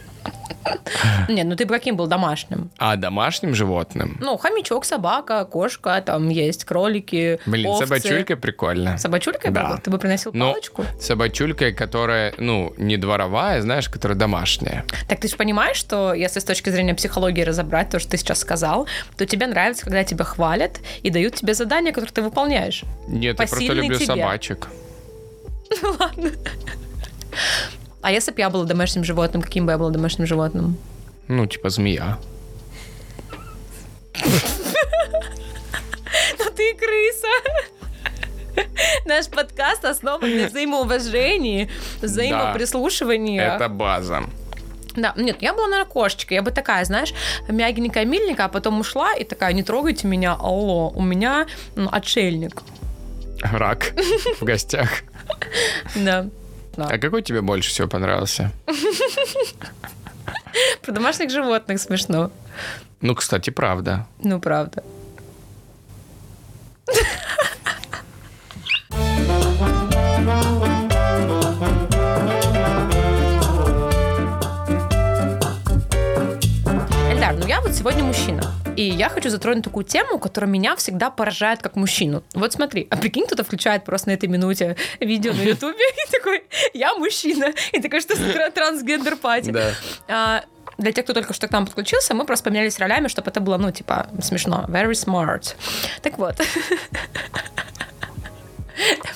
Speaker 2: Нет, ну ты бы каким был домашним?
Speaker 1: А домашним животным?
Speaker 2: Ну, хомячок, собака, кошка, там есть кролики,
Speaker 1: Блин,
Speaker 2: овцы.
Speaker 1: собачулька прикольно.
Speaker 2: Собачулька
Speaker 1: Да.
Speaker 2: Ты бы приносил
Speaker 1: Ну,
Speaker 2: палочку?
Speaker 1: Собачулька, которая, ну, не дворовая, знаешь, которая домашняя.
Speaker 2: Так ты же понимаешь, что если с точки зрения психологии разобрать то, что ты сейчас сказал, то тебе нравится, когда тебя хвалят и дают тебе задания, которые ты выполняешь.
Speaker 1: Нет, я просто
Speaker 2: Посильный
Speaker 1: люблю
Speaker 2: тебе.
Speaker 1: собачек.
Speaker 2: А если бы я была домашним животным, каким бы я была домашним животным?
Speaker 1: Ну, типа змея.
Speaker 2: Ну ты крыса. Наш подкаст основан на взаимоуважении, взаимоприслушивании.
Speaker 1: Это база.
Speaker 2: Да, нет, я была, наверное, кошечка. Я бы такая, знаешь, мягенькая, миленькая, а потом ушла и такая, не трогайте меня, алло, у меня м, отшельник.
Speaker 1: Рак в гостях.
Speaker 2: Да абсолютно.
Speaker 1: А какой тебе больше всего понравился?
Speaker 2: Про домашних животных смешно.
Speaker 1: Ну, кстати, правда.
Speaker 2: Ну, правда. Эльдар, ну я вот сегодня мужчина. И я хочу затронуть такую тему, которая меня всегда поражает как мужчину. Вот смотри, а прикинь, кто-то включает просто на этой минуте видео на ютубе и такой, я мужчина. И такой, что трансгендер пати.
Speaker 1: Да.
Speaker 2: А, для тех, кто только что к нам подключился, мы просто поменялись ролями, чтобы это было, ну, типа, смешно. Very smart. Так вот.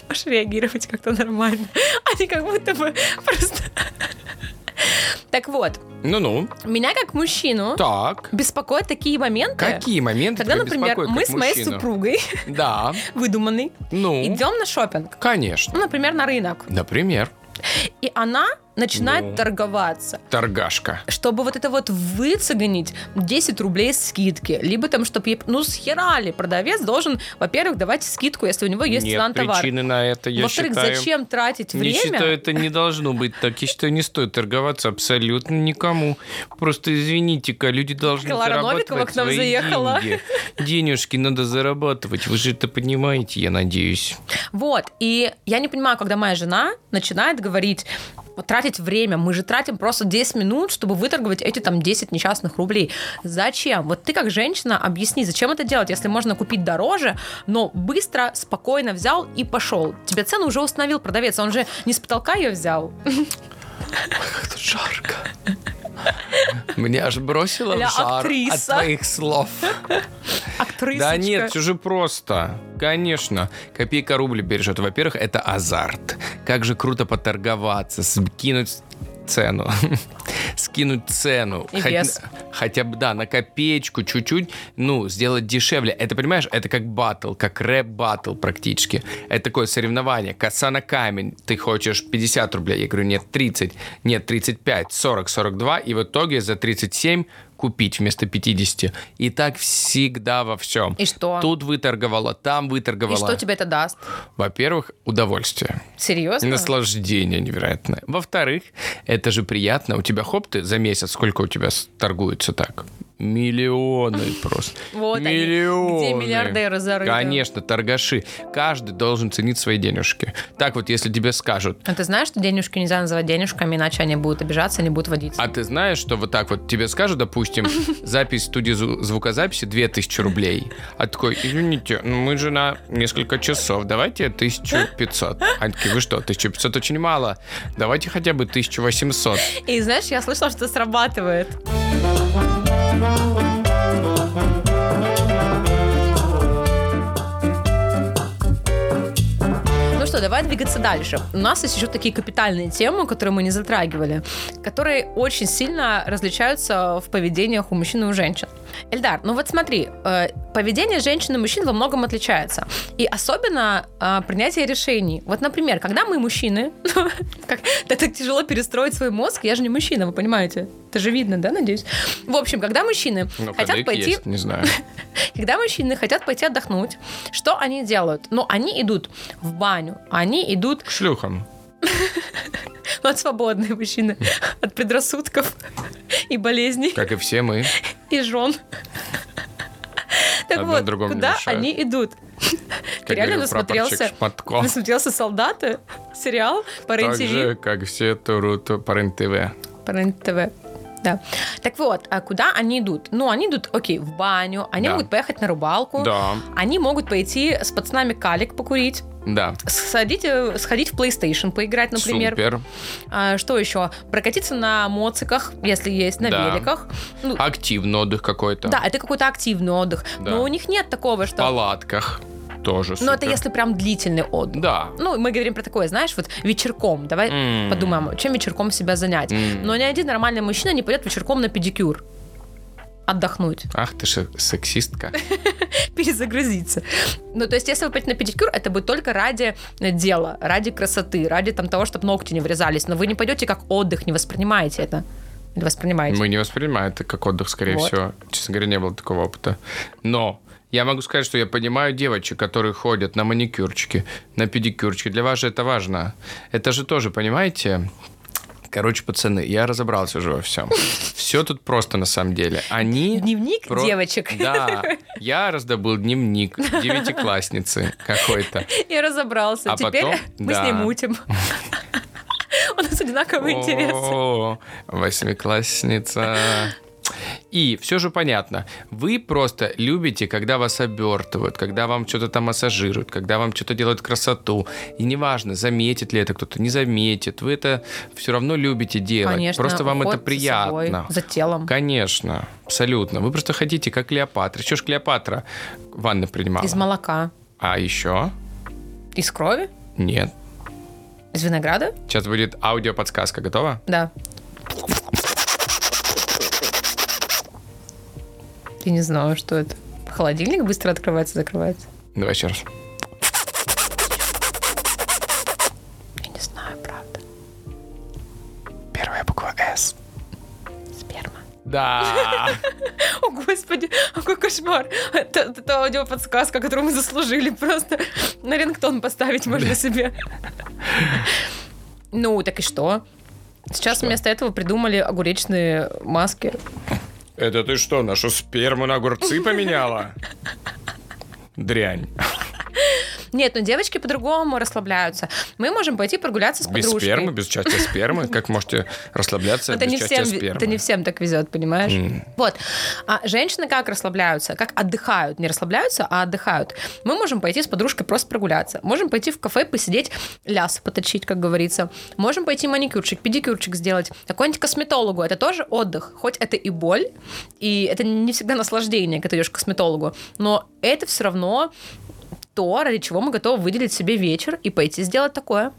Speaker 2: Можешь реагировать как-то нормально, а не как будто бы просто... Так вот,
Speaker 1: Ну-ну.
Speaker 2: меня как мужчину
Speaker 1: Так.
Speaker 2: беспокоят такие моменты,
Speaker 1: Какие моменты
Speaker 2: когда, например, мы с моей
Speaker 1: мужчину?
Speaker 2: супругой,
Speaker 1: Да.
Speaker 2: выдуманный,
Speaker 1: Ну,
Speaker 2: идем на шопинг.
Speaker 1: конечно.
Speaker 2: Ну, например, на рынок.
Speaker 1: Например,
Speaker 2: И она начинает
Speaker 1: Ну.
Speaker 2: торговаться.
Speaker 1: торгашка.
Speaker 2: чтобы вот это вот выцегонить 10 рублей скидки, либо там, чтобы, ну, схерали, продавец должен, во-первых, давать скидку, если у него есть цена на
Speaker 1: Нет
Speaker 2: товар.
Speaker 1: причины на это, я
Speaker 2: Во-вторых,
Speaker 1: считаю.
Speaker 2: зачем тратить время?
Speaker 1: считаю, это не должно быть так. Я считаю, не стоит торговаться абсолютно никому. Просто извините-ка, люди должны
Speaker 2: Клара
Speaker 1: зарабатывать
Speaker 2: Новикова к нам
Speaker 1: свои
Speaker 2: заехала.
Speaker 1: деньги. Денежки надо зарабатывать. Вы же это понимаете, я надеюсь.
Speaker 2: Вот, и я не понимаю, когда моя жена начинает говорить, тратить время, мы же тратим просто 10 минут, чтобы выторговать эти там 10 несчастных рублей. Зачем? Вот ты как женщина объясни, зачем это делать, если можно купить дороже, но быстро, спокойно взял и пошел. Тебе цену уже установил продавец, он же не с потолка ее взял.
Speaker 1: Как тут жарко. Меня аж бросило
Speaker 2: Ля
Speaker 1: в жар от твоих слов.
Speaker 2: Актрисочка.
Speaker 1: Да нет, все же просто. Конечно. Копейка рубль бережет. Во-первых, это азарт. Как же круто поторговаться, скинуть цену. Скинуть цену.
Speaker 2: И
Speaker 1: Хоть-
Speaker 2: вес.
Speaker 1: Хотя бы, да, на копеечку чуть-чуть, ну, сделать дешевле. Это, понимаешь, это как батл, как рэп-батл практически. Это такое соревнование. Коса на камень. Ты хочешь 50 рублей. Я говорю, нет, 30. Нет, 35, 40, 42. И в итоге за 37 купить вместо 50. И так всегда во всем.
Speaker 2: И что?
Speaker 1: Тут выторговала, там
Speaker 2: И
Speaker 1: выторговала.
Speaker 2: что тебе это даст?
Speaker 1: Во-первых, удовольствие.
Speaker 2: Серьезно?
Speaker 1: Наслаждение невероятное. Во-вторых, это же приятно. У тебя, хоп, ты за месяц, сколько у тебя торгуется так? Миллионы просто.
Speaker 2: Вот они,
Speaker 1: Миллионы.
Speaker 2: где миллиардеры зарыты.
Speaker 1: Конечно, торгаши. Каждый должен ценить свои денежки. Так вот, если тебе скажут,
Speaker 2: А ты знаешь, что денежки нельзя называть денежками, иначе они будут обижаться, они будут водиться.
Speaker 1: а ты знаешь, что вот так вот тебе скажут, допустим, запись в студии зву- звукозаписи 2000 рублей. А такой, извините, ну мы же на несколько часов, давайте 1500. Они такие, вы что, 1500 очень мало, давайте хотя бы 1800.
Speaker 2: И знаешь, я слышала, что срабатывает. Ну что, давай двигаться дальше. У нас есть еще такие капитальные темы, которые мы не затрагивали, которые очень сильно различаются в поведениях у мужчин и у женщин. Эльдар, ну вот смотри, э, поведение женщин и мужчин во многом отличается. И особенно э, принятие решений. Вот, например, когда мы мужчины, как так тяжело перестроить свой мозг, я же не мужчина, вы понимаете? Это же видно, да, надеюсь? В общем, когда мужчины
Speaker 1: Ну,
Speaker 2: хотят пойти
Speaker 1: есть, не знаю.
Speaker 2: когда мужчины хотят пойти отдохнуть, что они делают? Ну, они идут в баню, они идут,
Speaker 1: К шлюхам.
Speaker 2: ну, от свободные мужчины, от предрассудков и болезней,
Speaker 1: Как и все мы.
Speaker 2: и жен. Так
Speaker 1: Одно
Speaker 2: вот,
Speaker 1: другому
Speaker 2: куда
Speaker 1: мешает.
Speaker 2: они идут? Ты реально насмотрелся, насмотрелся «Солдаты», сериал по
Speaker 1: Так же, как все турут по РЕН-ТВ.
Speaker 2: По РЕН-ТВ. Да. Так вот, а куда они идут? Ну, они идут, окей, в баню, они
Speaker 1: Да.
Speaker 2: могут поехать на рыбалку,
Speaker 1: Да,
Speaker 2: они могут пойти с пацанами калик покурить,
Speaker 1: да.
Speaker 2: сходить, э, сходить в PlayStation поиграть, например.
Speaker 1: Супер.
Speaker 2: А, что еще? Прокатиться на моциках, если есть, на
Speaker 1: Да.
Speaker 2: великах. Ну,
Speaker 1: Активный отдых какой-то.
Speaker 2: да, это какой-то активный отдых.
Speaker 1: Да.
Speaker 2: Но у них нет такого,
Speaker 1: В
Speaker 2: что...
Speaker 1: палатках тоже
Speaker 2: Ну, это
Speaker 1: супер.
Speaker 2: если прям длительный отдых.
Speaker 1: Да.
Speaker 2: Ну, мы говорим про такое, знаешь, вот вечерком. Давай
Speaker 1: М.
Speaker 2: подумаем, чем вечерком себя занять.
Speaker 1: М.
Speaker 2: Но ни один нормальный мужчина не пойдет вечерком на педикюр отдохнуть,
Speaker 1: Ах ты же сексистка.
Speaker 2: перезагрузиться. Ну, то есть, если вы пойдете на педикюр, это будет только ради дела, ради красоты, ради там, того, чтобы ногти не врезались. Но вы не пойдете как отдых, не воспринимаете это. Или воспринимаете?
Speaker 1: Мы не воспринимаем это как отдых, скорее
Speaker 2: Вот.
Speaker 1: всего. Честно говоря, не было такого опыта. Но я могу сказать, что я понимаю девочек, которые ходят на маникюрчики, на педикюрчики. Для вас же это важно. Это же тоже, понимаете? Короче, пацаны, я разобрался уже во всем. Все тут просто на самом деле. Они...
Speaker 2: Дневник
Speaker 1: про-
Speaker 2: девочек.
Speaker 1: Да, я раздобыл дневник девятиклассницы какой-то.
Speaker 2: Я разобрался.
Speaker 1: А
Speaker 2: Теперь
Speaker 1: потом-
Speaker 2: мы с
Speaker 1: да.
Speaker 2: ней мутим. У нас одинаковые интересы.
Speaker 1: Восьмиклассница. И все же понятно, вы просто любите, когда вас обертывают, когда вам что-то там массажируют, когда вам что-то делают красоту. И неважно, заметит ли это кто-то, не заметит, вы это все равно любите делать.
Speaker 2: Конечно,
Speaker 1: просто вам это
Speaker 2: уход за
Speaker 1: приятно.
Speaker 2: собой, за телом.
Speaker 1: Конечно, абсолютно. Вы просто хотите, как Клеопатра. Еще ж Клеопатра ванны принимала.
Speaker 2: Из молока.
Speaker 1: А еще?
Speaker 2: Из крови?
Speaker 1: Нет.
Speaker 2: Из винограда?
Speaker 1: Сейчас будет аудиоподсказка. Готова?
Speaker 2: Да. Я не знаю, что это. Холодильник быстро открывается, закрывается.
Speaker 1: Давай еще раз.
Speaker 2: Я не знаю, правда.
Speaker 1: Первая буква «С».
Speaker 2: Сперма.
Speaker 1: Да.
Speaker 2: О, господи, какой кошмар. Это, это аудиоподсказка, которую мы заслужили просто. На рингтон поставить можно себе. Ну, так и что? Сейчас
Speaker 1: Что?
Speaker 2: вместо этого придумали огуречные маски.
Speaker 1: Это ты что, нашу сперму на огурцы поменяла? Дрянь.
Speaker 2: Нет, ну девочки по-другому расслабляются. Мы можем пойти прогуляться с
Speaker 1: Без
Speaker 2: подружкой.
Speaker 1: спермы, без участия спермы? Как можете расслабляться
Speaker 2: Это
Speaker 1: без
Speaker 2: не, всем,
Speaker 1: спермы?
Speaker 2: это не всем так везет, понимаешь?
Speaker 1: М.
Speaker 2: Вот. А женщины как расслабляются? Как отдыхают? Не расслабляются, а отдыхают. Мы можем пойти с подружкой просто прогуляться. Можем пойти в кафе посидеть, ляс поточить, как говорится. Можем пойти маникюрчик, педикюрчик сделать. Какой-нибудь косметологу. Это тоже отдых. Хоть это и боль, и это не всегда наслаждение, когда ты идешь к косметологу. Но это все равно то, ради чего мы готовы выделить себе вечер и пойти сделать такое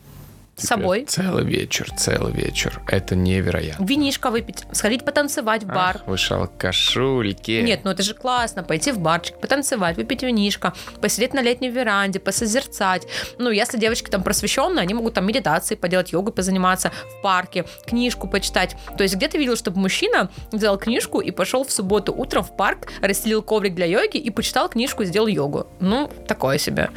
Speaker 2: с собой.
Speaker 1: Целый вечер, целый вечер. Это невероятно.
Speaker 2: Винишко выпить, сходить потанцевать в бар.
Speaker 1: Ах, вы шалкашульки.
Speaker 2: Нет, ну это же классно, пойти в барчик, потанцевать, выпить винишко, посидеть на летней веранде, посозерцать. Ну, если девочки там просвещенные, они могут там медитации поделать, йогой позаниматься в парке, книжку почитать. То есть где ты видел, чтобы мужчина взял книжку и пошел в субботу утром в парк, расстелил коврик для йоги и почитал книжку и сделал йогу? Ну, такое себе.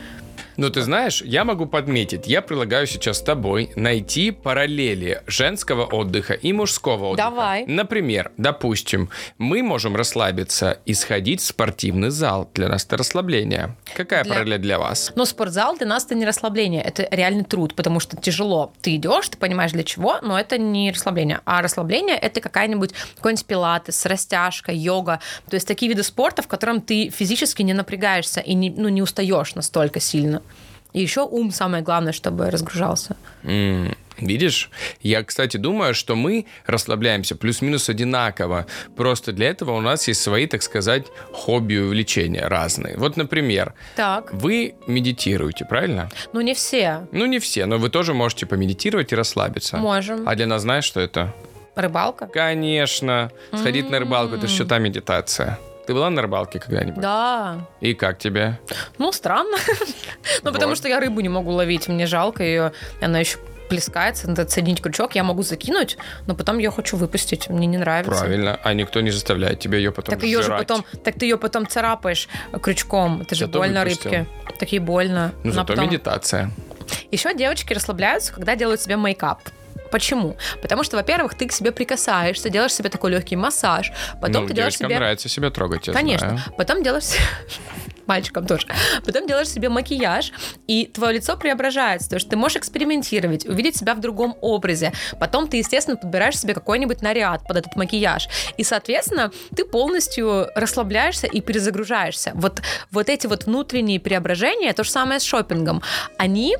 Speaker 1: Ну, ты знаешь, я могу подметить, я предлагаю сейчас с тобой найти параллели женского отдыха и мужского отдыха.
Speaker 2: Давай.
Speaker 1: Например, допустим, мы можем расслабиться и сходить в спортивный зал. Для нас это расслабление. Какая
Speaker 2: Для-
Speaker 1: параллель для вас?
Speaker 2: Но спортзал для нас это не расслабление, это реальный труд, потому что тяжело. Ты идешь, ты понимаешь для чего, но это не расслабление. А расслабление это какая-нибудь какой-нибудь пилатес, растяжка, йога. То есть такие виды спорта, в котором ты физически не напрягаешься и не, ну, не устаешь настолько сильно. И еще ум самое главное, чтобы разгружался.
Speaker 1: М, Видишь? Я, кстати, думаю, что мы расслабляемся плюс-минус одинаково. Просто для этого у нас есть свои, так сказать, хобби и увлечения разные. Вот, например,
Speaker 2: Так.
Speaker 1: вы медитируете, правильно?
Speaker 2: Ну не все.
Speaker 1: Ну, не все, но вы тоже можете помедитировать и расслабиться.
Speaker 2: Можем.
Speaker 1: А для нас знаешь, что это?
Speaker 2: Рыбалка?
Speaker 1: Конечно. Сходить на рыбалку, это все та медитация. Ты была на рыбалке когда-нибудь?
Speaker 2: Да.
Speaker 1: И как тебе?
Speaker 2: Ну, странно. Ну, потому что я рыбу не могу ловить, мне жалко ее. Она еще плескается, надо отсоединить крючок, я могу закинуть, но потом я хочу выпустить, мне не нравится.
Speaker 1: Правильно. А никто не заставляет тебя ее потом
Speaker 2: Так ее же потом, так ты ее потом царапаешь крючком, это же
Speaker 1: Зато
Speaker 2: больно
Speaker 1: выпустил.
Speaker 2: рыбке. Так ей больно.
Speaker 1: Ну, зато
Speaker 2: потом-
Speaker 1: медитация.
Speaker 2: Еще девочки расслабляются, когда делают себе мейкап. Почему? Потому что, во-первых, ты к себе прикасаешься, делаешь себе такой легкий массаж, потом
Speaker 1: ну,
Speaker 2: ты делаешь себе...
Speaker 1: нравится себя трогать, я
Speaker 2: Конечно.
Speaker 1: знаю.
Speaker 2: Потом делаешь... Мальчикам тоже. Потом делаешь себе макияж, и твое лицо преображается. То есть ты можешь экспериментировать, увидеть себя в другом образе. Потом ты, естественно, подбираешь себе какой-нибудь наряд под этот макияж. И, соответственно, ты полностью расслабляешься и перезагружаешься. Вот, вот эти вот внутренние преображения, то же самое с шопингом, они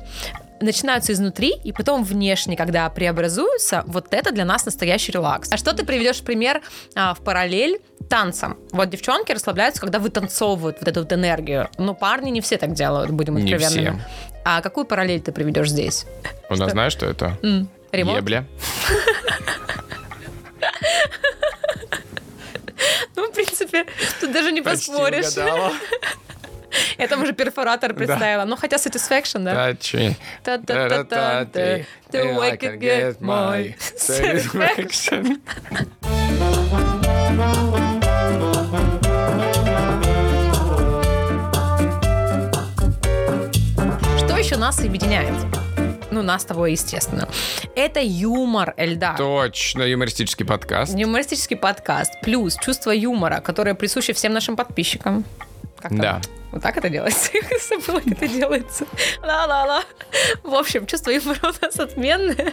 Speaker 2: начинаются изнутри, и потом внешне, когда преобразуются, вот это для нас настоящий релакс. А что ты приведешь пример а, в параллель танцам? Вот девчонки расслабляются, когда вытанцовывают вот эту вот энергию. Но парни не все так делают, будем
Speaker 1: Не
Speaker 2: откровенными.
Speaker 1: все.
Speaker 2: А какую параллель ты приведешь здесь?
Speaker 1: У нас знаешь, что это?
Speaker 2: М, ремонт?
Speaker 1: Ебля.
Speaker 2: Ну, в принципе, тут даже не
Speaker 1: Почти
Speaker 2: поспоришь.
Speaker 1: угадала.
Speaker 2: Я там уже перфоратор представила. Ну, хотя Satisfaction, да? Way I can get my satisfaction. Что еще нас объединяет? Ну, нас с тобой, естественно. Это юмор, Эльдар.
Speaker 1: Точно, юмористический подкаст.
Speaker 2: Юмористический подкаст. Плюс чувство юмора, которое присуще всем нашим подписчикам. Как там?
Speaker 1: Да.
Speaker 2: Вот так это делается. Забыла, как это делается. Ла-ла-ла. В общем, чувство юмора у нас отменное.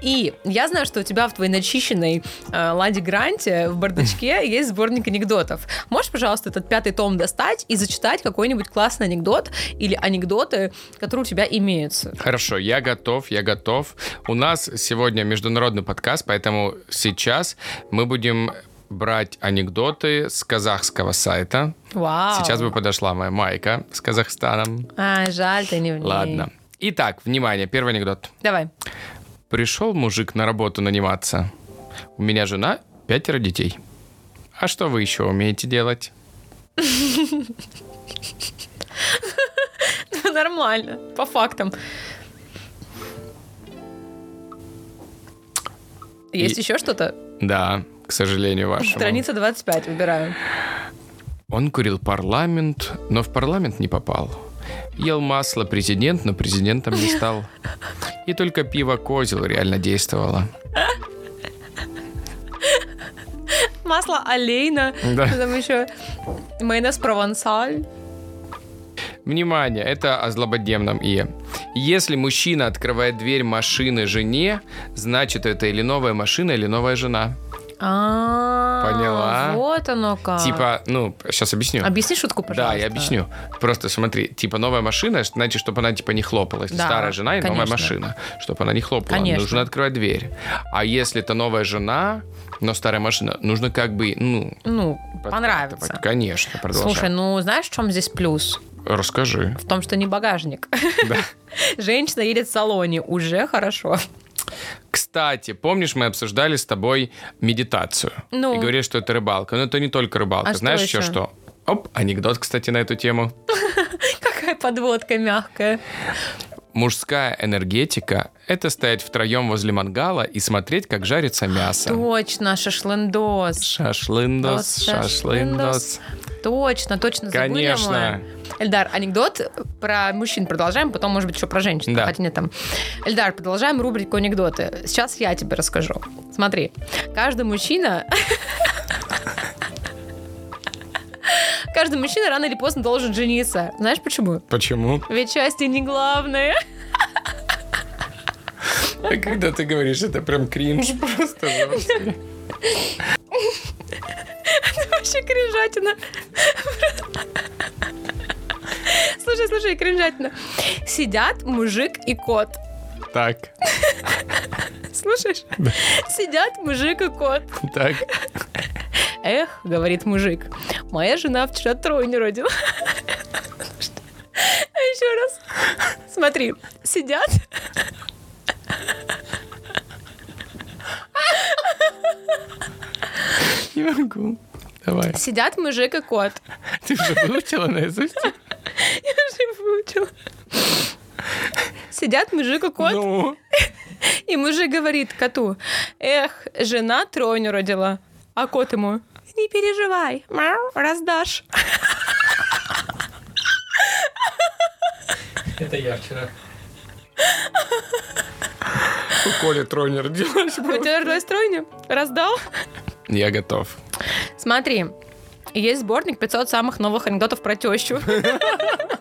Speaker 2: И я знаю, что у тебя в твоей начищенной э, Ладе Гранте в бардачке есть сборник анекдотов. Можешь, пожалуйста, этот пятый том достать и зачитать какой-нибудь классный анекдот или анекдоты, которые у тебя имеются?
Speaker 1: Хорошо, я готов, я готов. У нас сегодня международный подкаст, поэтому сейчас мы будем брать анекдоты с казахского сайта.
Speaker 2: Вау.
Speaker 1: Сейчас бы подошла моя майка с Казахстаном.
Speaker 2: А, жаль, ты не в ней.
Speaker 1: Ладно. Итак, внимание, первый анекдот.
Speaker 2: Давай.
Speaker 1: Пришел мужик на работу наниматься. У меня жена, пятеро детей. А что вы еще умеете делать?
Speaker 2: Нормально, по фактам. Есть еще что-то?
Speaker 1: Да, к сожалению, вашему.
Speaker 2: Страница 25, выбираю.
Speaker 1: Он курил парламент, но в парламент не попал. Ел масло президент, но президентом не стал. И только пиво козел реально действовало.
Speaker 2: Масло олейна.
Speaker 1: Да.
Speaker 2: Там еще майонез провансаль.
Speaker 1: Внимание, это о злободневном И. Если мужчина открывает дверь машины жене, значит это или новая машина, или новая жена.
Speaker 2: А,
Speaker 1: Поняла.
Speaker 2: Вот оно как.
Speaker 1: Типа, ну, сейчас объясню.
Speaker 2: Объясни шутку, пожалуйста.
Speaker 1: Да, я объясню. Просто смотри, типа новая машина, значит, чтобы она типа не хлопала. Если
Speaker 2: Да,
Speaker 1: старая жена и новая
Speaker 2: конечно.
Speaker 1: машина, чтобы она не хлопала,
Speaker 2: Конечно.
Speaker 1: нужно открывать дверь. А если это новая жена, но старая машина, нужно как бы, ну,
Speaker 2: Ну, понравится.
Speaker 1: Конечно, продолжай.
Speaker 2: Слушай, ну знаешь, в чем здесь плюс?
Speaker 1: Расскажи.
Speaker 2: В том, что не багажник.
Speaker 1: Да.
Speaker 2: Женщина едет в салоне, уже хорошо.
Speaker 1: Кстати, помнишь, мы обсуждали с тобой медитацию?
Speaker 2: Ну.
Speaker 1: И говорили, что это рыбалка. Но это не только рыбалка.
Speaker 2: А
Speaker 1: Знаешь еще? что? Оп, анекдот, кстати, на эту тему.
Speaker 2: Какая подводка мягкая.
Speaker 1: Мужская энергетика – это стоять втроем возле мангала и смотреть, как жарится мясо.
Speaker 2: Точно, шашлындос.
Speaker 1: Шашлындос,
Speaker 2: Дос,
Speaker 1: шашлындос.
Speaker 2: Точно, точно
Speaker 1: Конечно.
Speaker 2: Эльдар, анекдот про мужчин продолжаем, потом, может быть, еще про женщин.
Speaker 1: Да.
Speaker 2: Хотя нет там. Эльдар, продолжаем рубрику анекдоты. Сейчас я тебе расскажу. Смотри, каждый мужчина... Каждый мужчина рано или поздно должен жениться. Знаешь почему?
Speaker 1: Почему?
Speaker 2: Ведь счастье не главное.
Speaker 1: А когда ты говоришь, это прям кринж просто жесткий.
Speaker 2: Вообще кринжатина. Слушай, слушай, кринжатина. Сидят мужик и кот.
Speaker 1: Так,
Speaker 2: Слушаешь? Сидят мужик и кот.
Speaker 1: так.
Speaker 2: Эх, говорит мужик, моя жена вчера тройню родила. А еще раз. Смотри, сидят.
Speaker 1: Не могу. Давай.
Speaker 2: Сидят мужик и кот.
Speaker 1: Ты уже выучила наизусть?
Speaker 2: Я же выучила. Сидят мужик и кот,
Speaker 1: Ну,
Speaker 2: и мужик говорит коту, эх, жена тройню родила. А кот ему, не переживай, мяу, раздашь.
Speaker 3: Это я вчера.
Speaker 1: у Коли тройня родилась.
Speaker 2: У тебя родилась тройня? Раздал?
Speaker 1: Я готов.
Speaker 2: Смотри, есть сборник 500 самых новых анекдотов про тещу.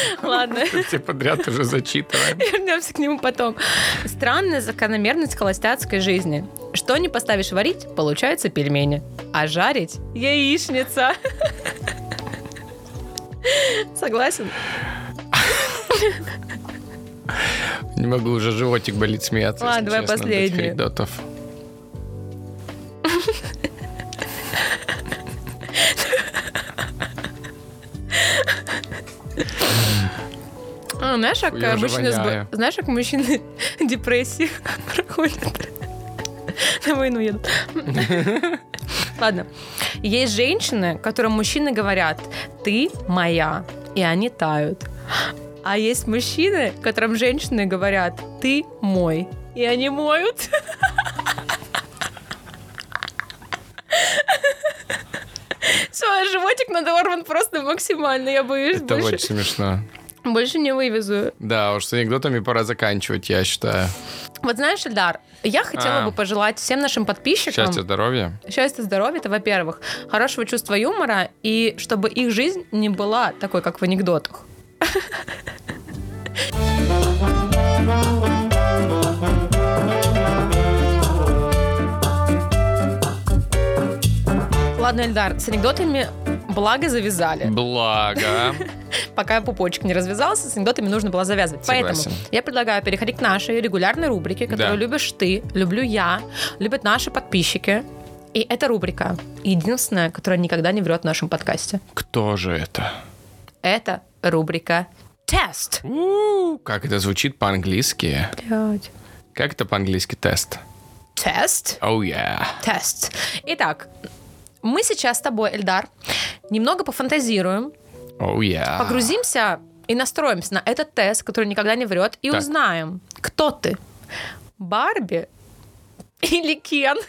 Speaker 2: Ладно,
Speaker 1: Все подряд уже зачитываем.
Speaker 2: вернемся к нему потом. Странная закономерность холостяцкой жизни. Что не поставишь варить, получаются пельмени. А жарить – яичница. Согласен?
Speaker 1: Не могу, уже животик болит смеяться.
Speaker 2: Ладно, давай последний.
Speaker 1: анекдотов.
Speaker 2: А, знаешь, как
Speaker 1: Я уже
Speaker 2: мужчины, с знаешь, как мужчины депрессии проходят? На войну едут. Ладно. Есть женщины, которым мужчины говорят, ты моя, и они тают. А есть мужчины, которым женщины говорят, ты мой, и они моют. Все, животик надорван просто максимально. Я боюсь,
Speaker 1: Это
Speaker 2: больше,
Speaker 1: очень смешно.
Speaker 2: Больше не вывезу.
Speaker 1: Да, уж с анекдотами пора заканчивать, я считаю.
Speaker 2: Вот знаешь, Эльдар, я хотела
Speaker 1: а.
Speaker 2: бы пожелать всем нашим подписчикам...
Speaker 1: Счастья, здоровья.
Speaker 2: Счастья, здоровья, это во-первых. Хорошего чувства юмора, и чтобы их жизнь не была такой, как в анекдотах. Ладно, Эльдар, с анекдотами благо завязали.
Speaker 1: Благо.
Speaker 2: Пока пупочек не развязался, с анекдотами нужно было завязывать.
Speaker 1: Согласен.
Speaker 2: Поэтому я предлагаю переходить к нашей регулярной рубрике, которую
Speaker 1: Да.
Speaker 2: любишь ты, люблю я, любят наши подписчики. И эта рубрика единственная, которая никогда не врет в нашем подкасте.
Speaker 1: Кто же это?
Speaker 2: Это рубрика «Тест».
Speaker 1: У, Как это звучит по-английски?
Speaker 2: Блядь.
Speaker 1: Как это по-английски тест?
Speaker 2: Тест.
Speaker 1: Oh yeah.
Speaker 2: Тест. Итак, мы сейчас с тобой, Эльдар, немного пофантазируем,
Speaker 1: Oh yeah.
Speaker 2: погрузимся и настроимся на этот тест, который никогда не врет, и
Speaker 1: Так.
Speaker 2: узнаем, кто ты. Барби или Кен?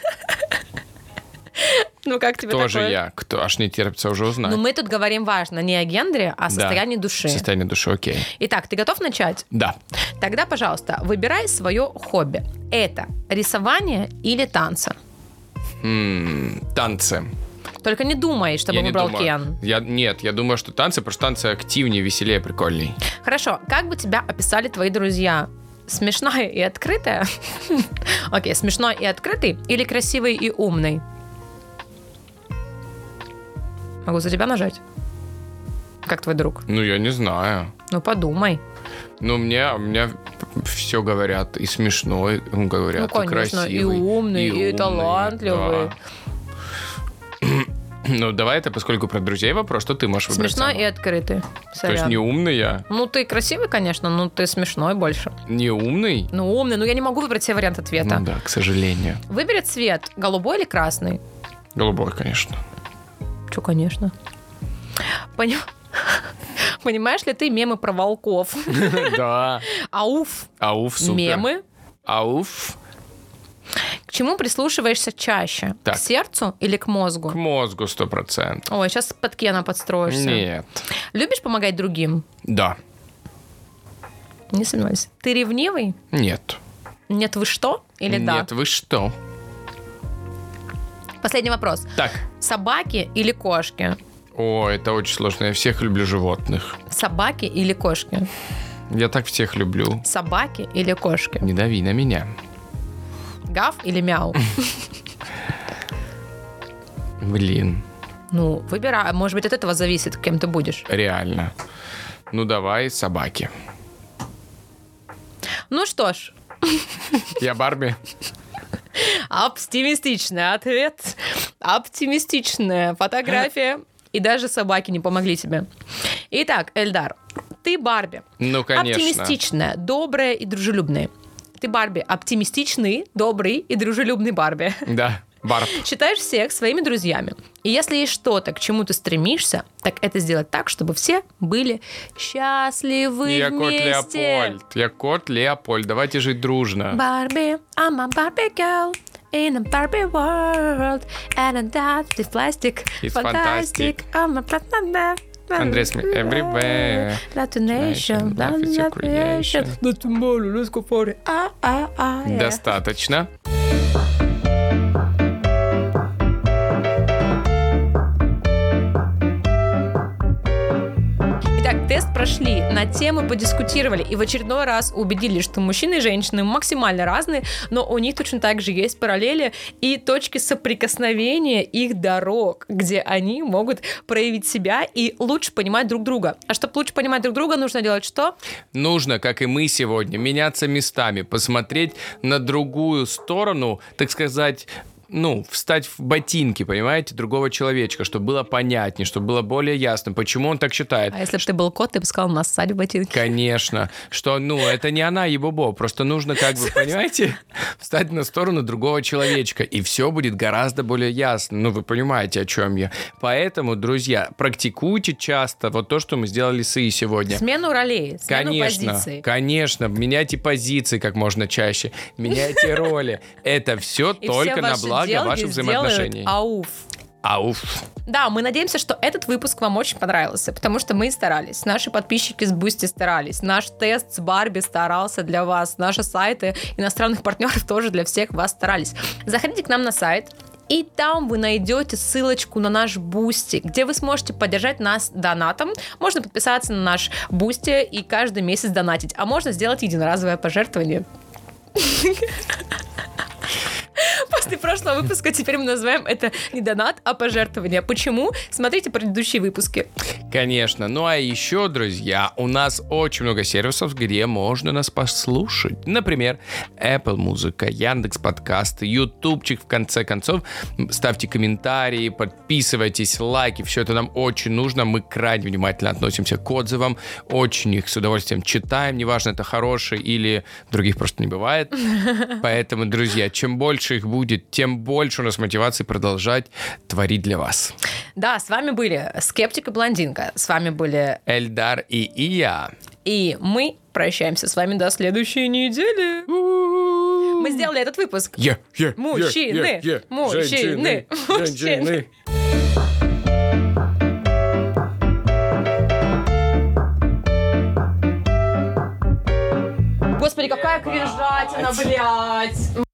Speaker 2: Ну, как тебе
Speaker 1: Кто же
Speaker 2: такое?
Speaker 1: я? Кто? Аж не терпится уже узнать.
Speaker 2: Ну, мы тут говорим важно не о гендере, а о
Speaker 1: Да.
Speaker 2: состоянии души.
Speaker 1: Состояние души, окей.
Speaker 2: Итак, ты готов начать?
Speaker 1: Да.
Speaker 2: Тогда, пожалуйста, выбирай свое хобби. Это рисование или танцы?
Speaker 1: Танцы.
Speaker 2: Только не думай, чтобы
Speaker 1: Я не
Speaker 2: выбрал
Speaker 1: думаю.
Speaker 2: Кен.
Speaker 1: Я, нет, я думаю, что танцы, потому что танцы активнее, веселее, прикольней.
Speaker 2: Хорошо, как бы тебя описали твои друзья? Смешная и открытая? Окей, смешной и открытый или красивый и умный? Могу за тебя нажать? Как твой друг?
Speaker 1: Ну, я не знаю.
Speaker 2: Ну, подумай.
Speaker 1: Ну, мне, мне все говорят и смешной, говорят,
Speaker 2: ну,
Speaker 1: и
Speaker 2: конечно,
Speaker 1: красивый.
Speaker 2: и умный, и,
Speaker 1: умный,
Speaker 2: талантливый.
Speaker 1: да. Ну, давай это, поскольку про друзей вопрос, что ты можешь выбрать
Speaker 2: Смешной и открытый.
Speaker 1: То есть
Speaker 2: Сорян.
Speaker 1: не умный я?
Speaker 2: Ну, ты красивый, конечно, но ты смешной больше.
Speaker 1: Не умный?
Speaker 2: Ну, умный, но я не могу выбрать себе вариант ответа.
Speaker 1: Ну да, к сожалению.
Speaker 2: Выбери цвет, голубой или красный?
Speaker 1: Голубой, конечно.
Speaker 2: Че, конечно. Поним- Понимаешь ли ты мемы про волков?
Speaker 1: Да.
Speaker 2: Ауф,
Speaker 1: Ауф, супер.
Speaker 2: мемы.
Speaker 1: Ауф.
Speaker 2: К чему прислушиваешься чаще?
Speaker 1: Так.
Speaker 2: К сердцу или к мозгу?
Speaker 1: К мозгу сто процентов.
Speaker 2: Ой, сейчас под Кена подстроишься.
Speaker 1: Нет.
Speaker 2: Любишь помогать другим?
Speaker 1: Да.
Speaker 2: Не сомневаюсь. Ты ревнивый?
Speaker 1: Нет.
Speaker 2: Нет, вы что? Или да?
Speaker 1: Нет, вы что?
Speaker 2: Последний вопрос.
Speaker 1: Так.
Speaker 2: Собаки или кошки?
Speaker 1: О, это очень сложно. Я всех люблю животных.
Speaker 2: Собаки или кошки?
Speaker 1: Я так всех люблю.
Speaker 2: Собаки или кошки?
Speaker 1: Не дави на меня.
Speaker 2: Гав или мяу?
Speaker 1: Блин,
Speaker 2: Ну, выбирай. Может быть, от этого зависит, кем ты будешь.
Speaker 1: реально. Ну давай, собаки.
Speaker 2: Ну что ж,
Speaker 1: Я Барби.
Speaker 2: оптимистичный ответ, оптимистичная фотография. И даже собаки не помогли тебе. Итак, Эльдар, ты Барби.
Speaker 1: Ну, конечно.
Speaker 2: Оптимистичная, добрая и дружелюбная. Ты Барби. Оптимистичный, добрый и дружелюбный Барби.
Speaker 1: Да, Барб.
Speaker 2: Считаешь всех своими друзьями. И если есть что-то, к чему ты стремишься, так это сделать так, чтобы все были счастливы
Speaker 1: Я кот
Speaker 2: вместе.
Speaker 1: Леопольд. Я кот Леопольд. Давайте жить дружно.
Speaker 2: Барби, I'm a Barbie girl in a Barbie world, and I dive the plastic.
Speaker 1: It's
Speaker 2: fantastic. I'm a platinum.
Speaker 1: Andrés Smith, everywhere.
Speaker 2: Latination,
Speaker 1: Life is your creation.
Speaker 2: Latination. Let's go for it. Ah, ah, ah, yeah.
Speaker 1: Достаточно.
Speaker 2: Тест прошли, на темы подискутировали и в очередной раз убедились, что мужчины и женщины максимально разные, но у них точно так же есть параллели и точки соприкосновения их дорог, где они могут проявить себя и лучше понимать друг друга. А чтобы лучше понимать друг друга, нужно делать что?
Speaker 1: Нужно, как и мы сегодня, меняться местами, посмотреть на другую сторону, так сказать, ну, встать в ботинки, понимаете, другого человечка, чтобы было понятнее, чтобы было более ясно, почему он так считает.
Speaker 2: А если бы ты был кот, ты бы сказал нассать в ботинки.
Speaker 1: Конечно, что, ну, это не она, ебобо, просто нужно, как бы, понимаете, встать на сторону другого человечка, и все будет гораздо более ясно. Ну, вы понимаете, о чем я. Поэтому, друзья, практикуйте часто вот то, что мы сделали с Ии сегодня.
Speaker 2: Смену ролей, смену
Speaker 1: Конечно,
Speaker 2: позиций.
Speaker 1: конечно, меняйте позиции как можно чаще, меняйте роли. Это все
Speaker 2: И
Speaker 1: только на
Speaker 2: ваши
Speaker 1: благо
Speaker 2: делги
Speaker 1: ваших взаимоотношений.
Speaker 2: Ауф.
Speaker 1: Ауф.
Speaker 2: Да, мы надеемся, что этот выпуск вам очень понравился, потому что мы старались. Наши подписчики с Boosty старались. Наш тест с Барби старался для вас. Наши сайты иностранных партнеров тоже для всех вас старались. Заходите к нам на сайт, и там вы найдете ссылочку на наш Boosty, где вы сможете поддержать нас донатом. Можно подписаться на наш Boosty и каждый месяц донатить. А можно сделать единоразовое пожертвование. После прошлого выпуска теперь мы называем это не донат, а пожертвование. Почему? Смотрите предыдущие выпуски.
Speaker 1: Конечно. Ну а еще, друзья, у нас очень много сервисов, где можно нас послушать. Например, Apple Музыка, Яндекс Подкасты, Ютубчик, в конце концов. Ставьте комментарии, подписывайтесь, лайки. Все это нам очень нужно. Мы крайне внимательно относимся к отзывам. Очень их с удовольствием читаем. Неважно, это хорошие или других просто не бывает. Поэтому, друзья, чем больше их будет, тем больше у нас мотивации продолжать творить для вас.
Speaker 2: Да, с вами были Скептик и Блондинка. С вами были...
Speaker 1: Эльдар и Ия.
Speaker 2: И мы прощаемся с вами до следующей недели. Мы сделали этот выпуск.
Speaker 1: Е, е,
Speaker 2: Мужчины,
Speaker 1: е.
Speaker 2: мужчины,
Speaker 1: Женщины,
Speaker 2: мужчины.
Speaker 1: женщины.
Speaker 2: Господи, какая кринжатина, блядь.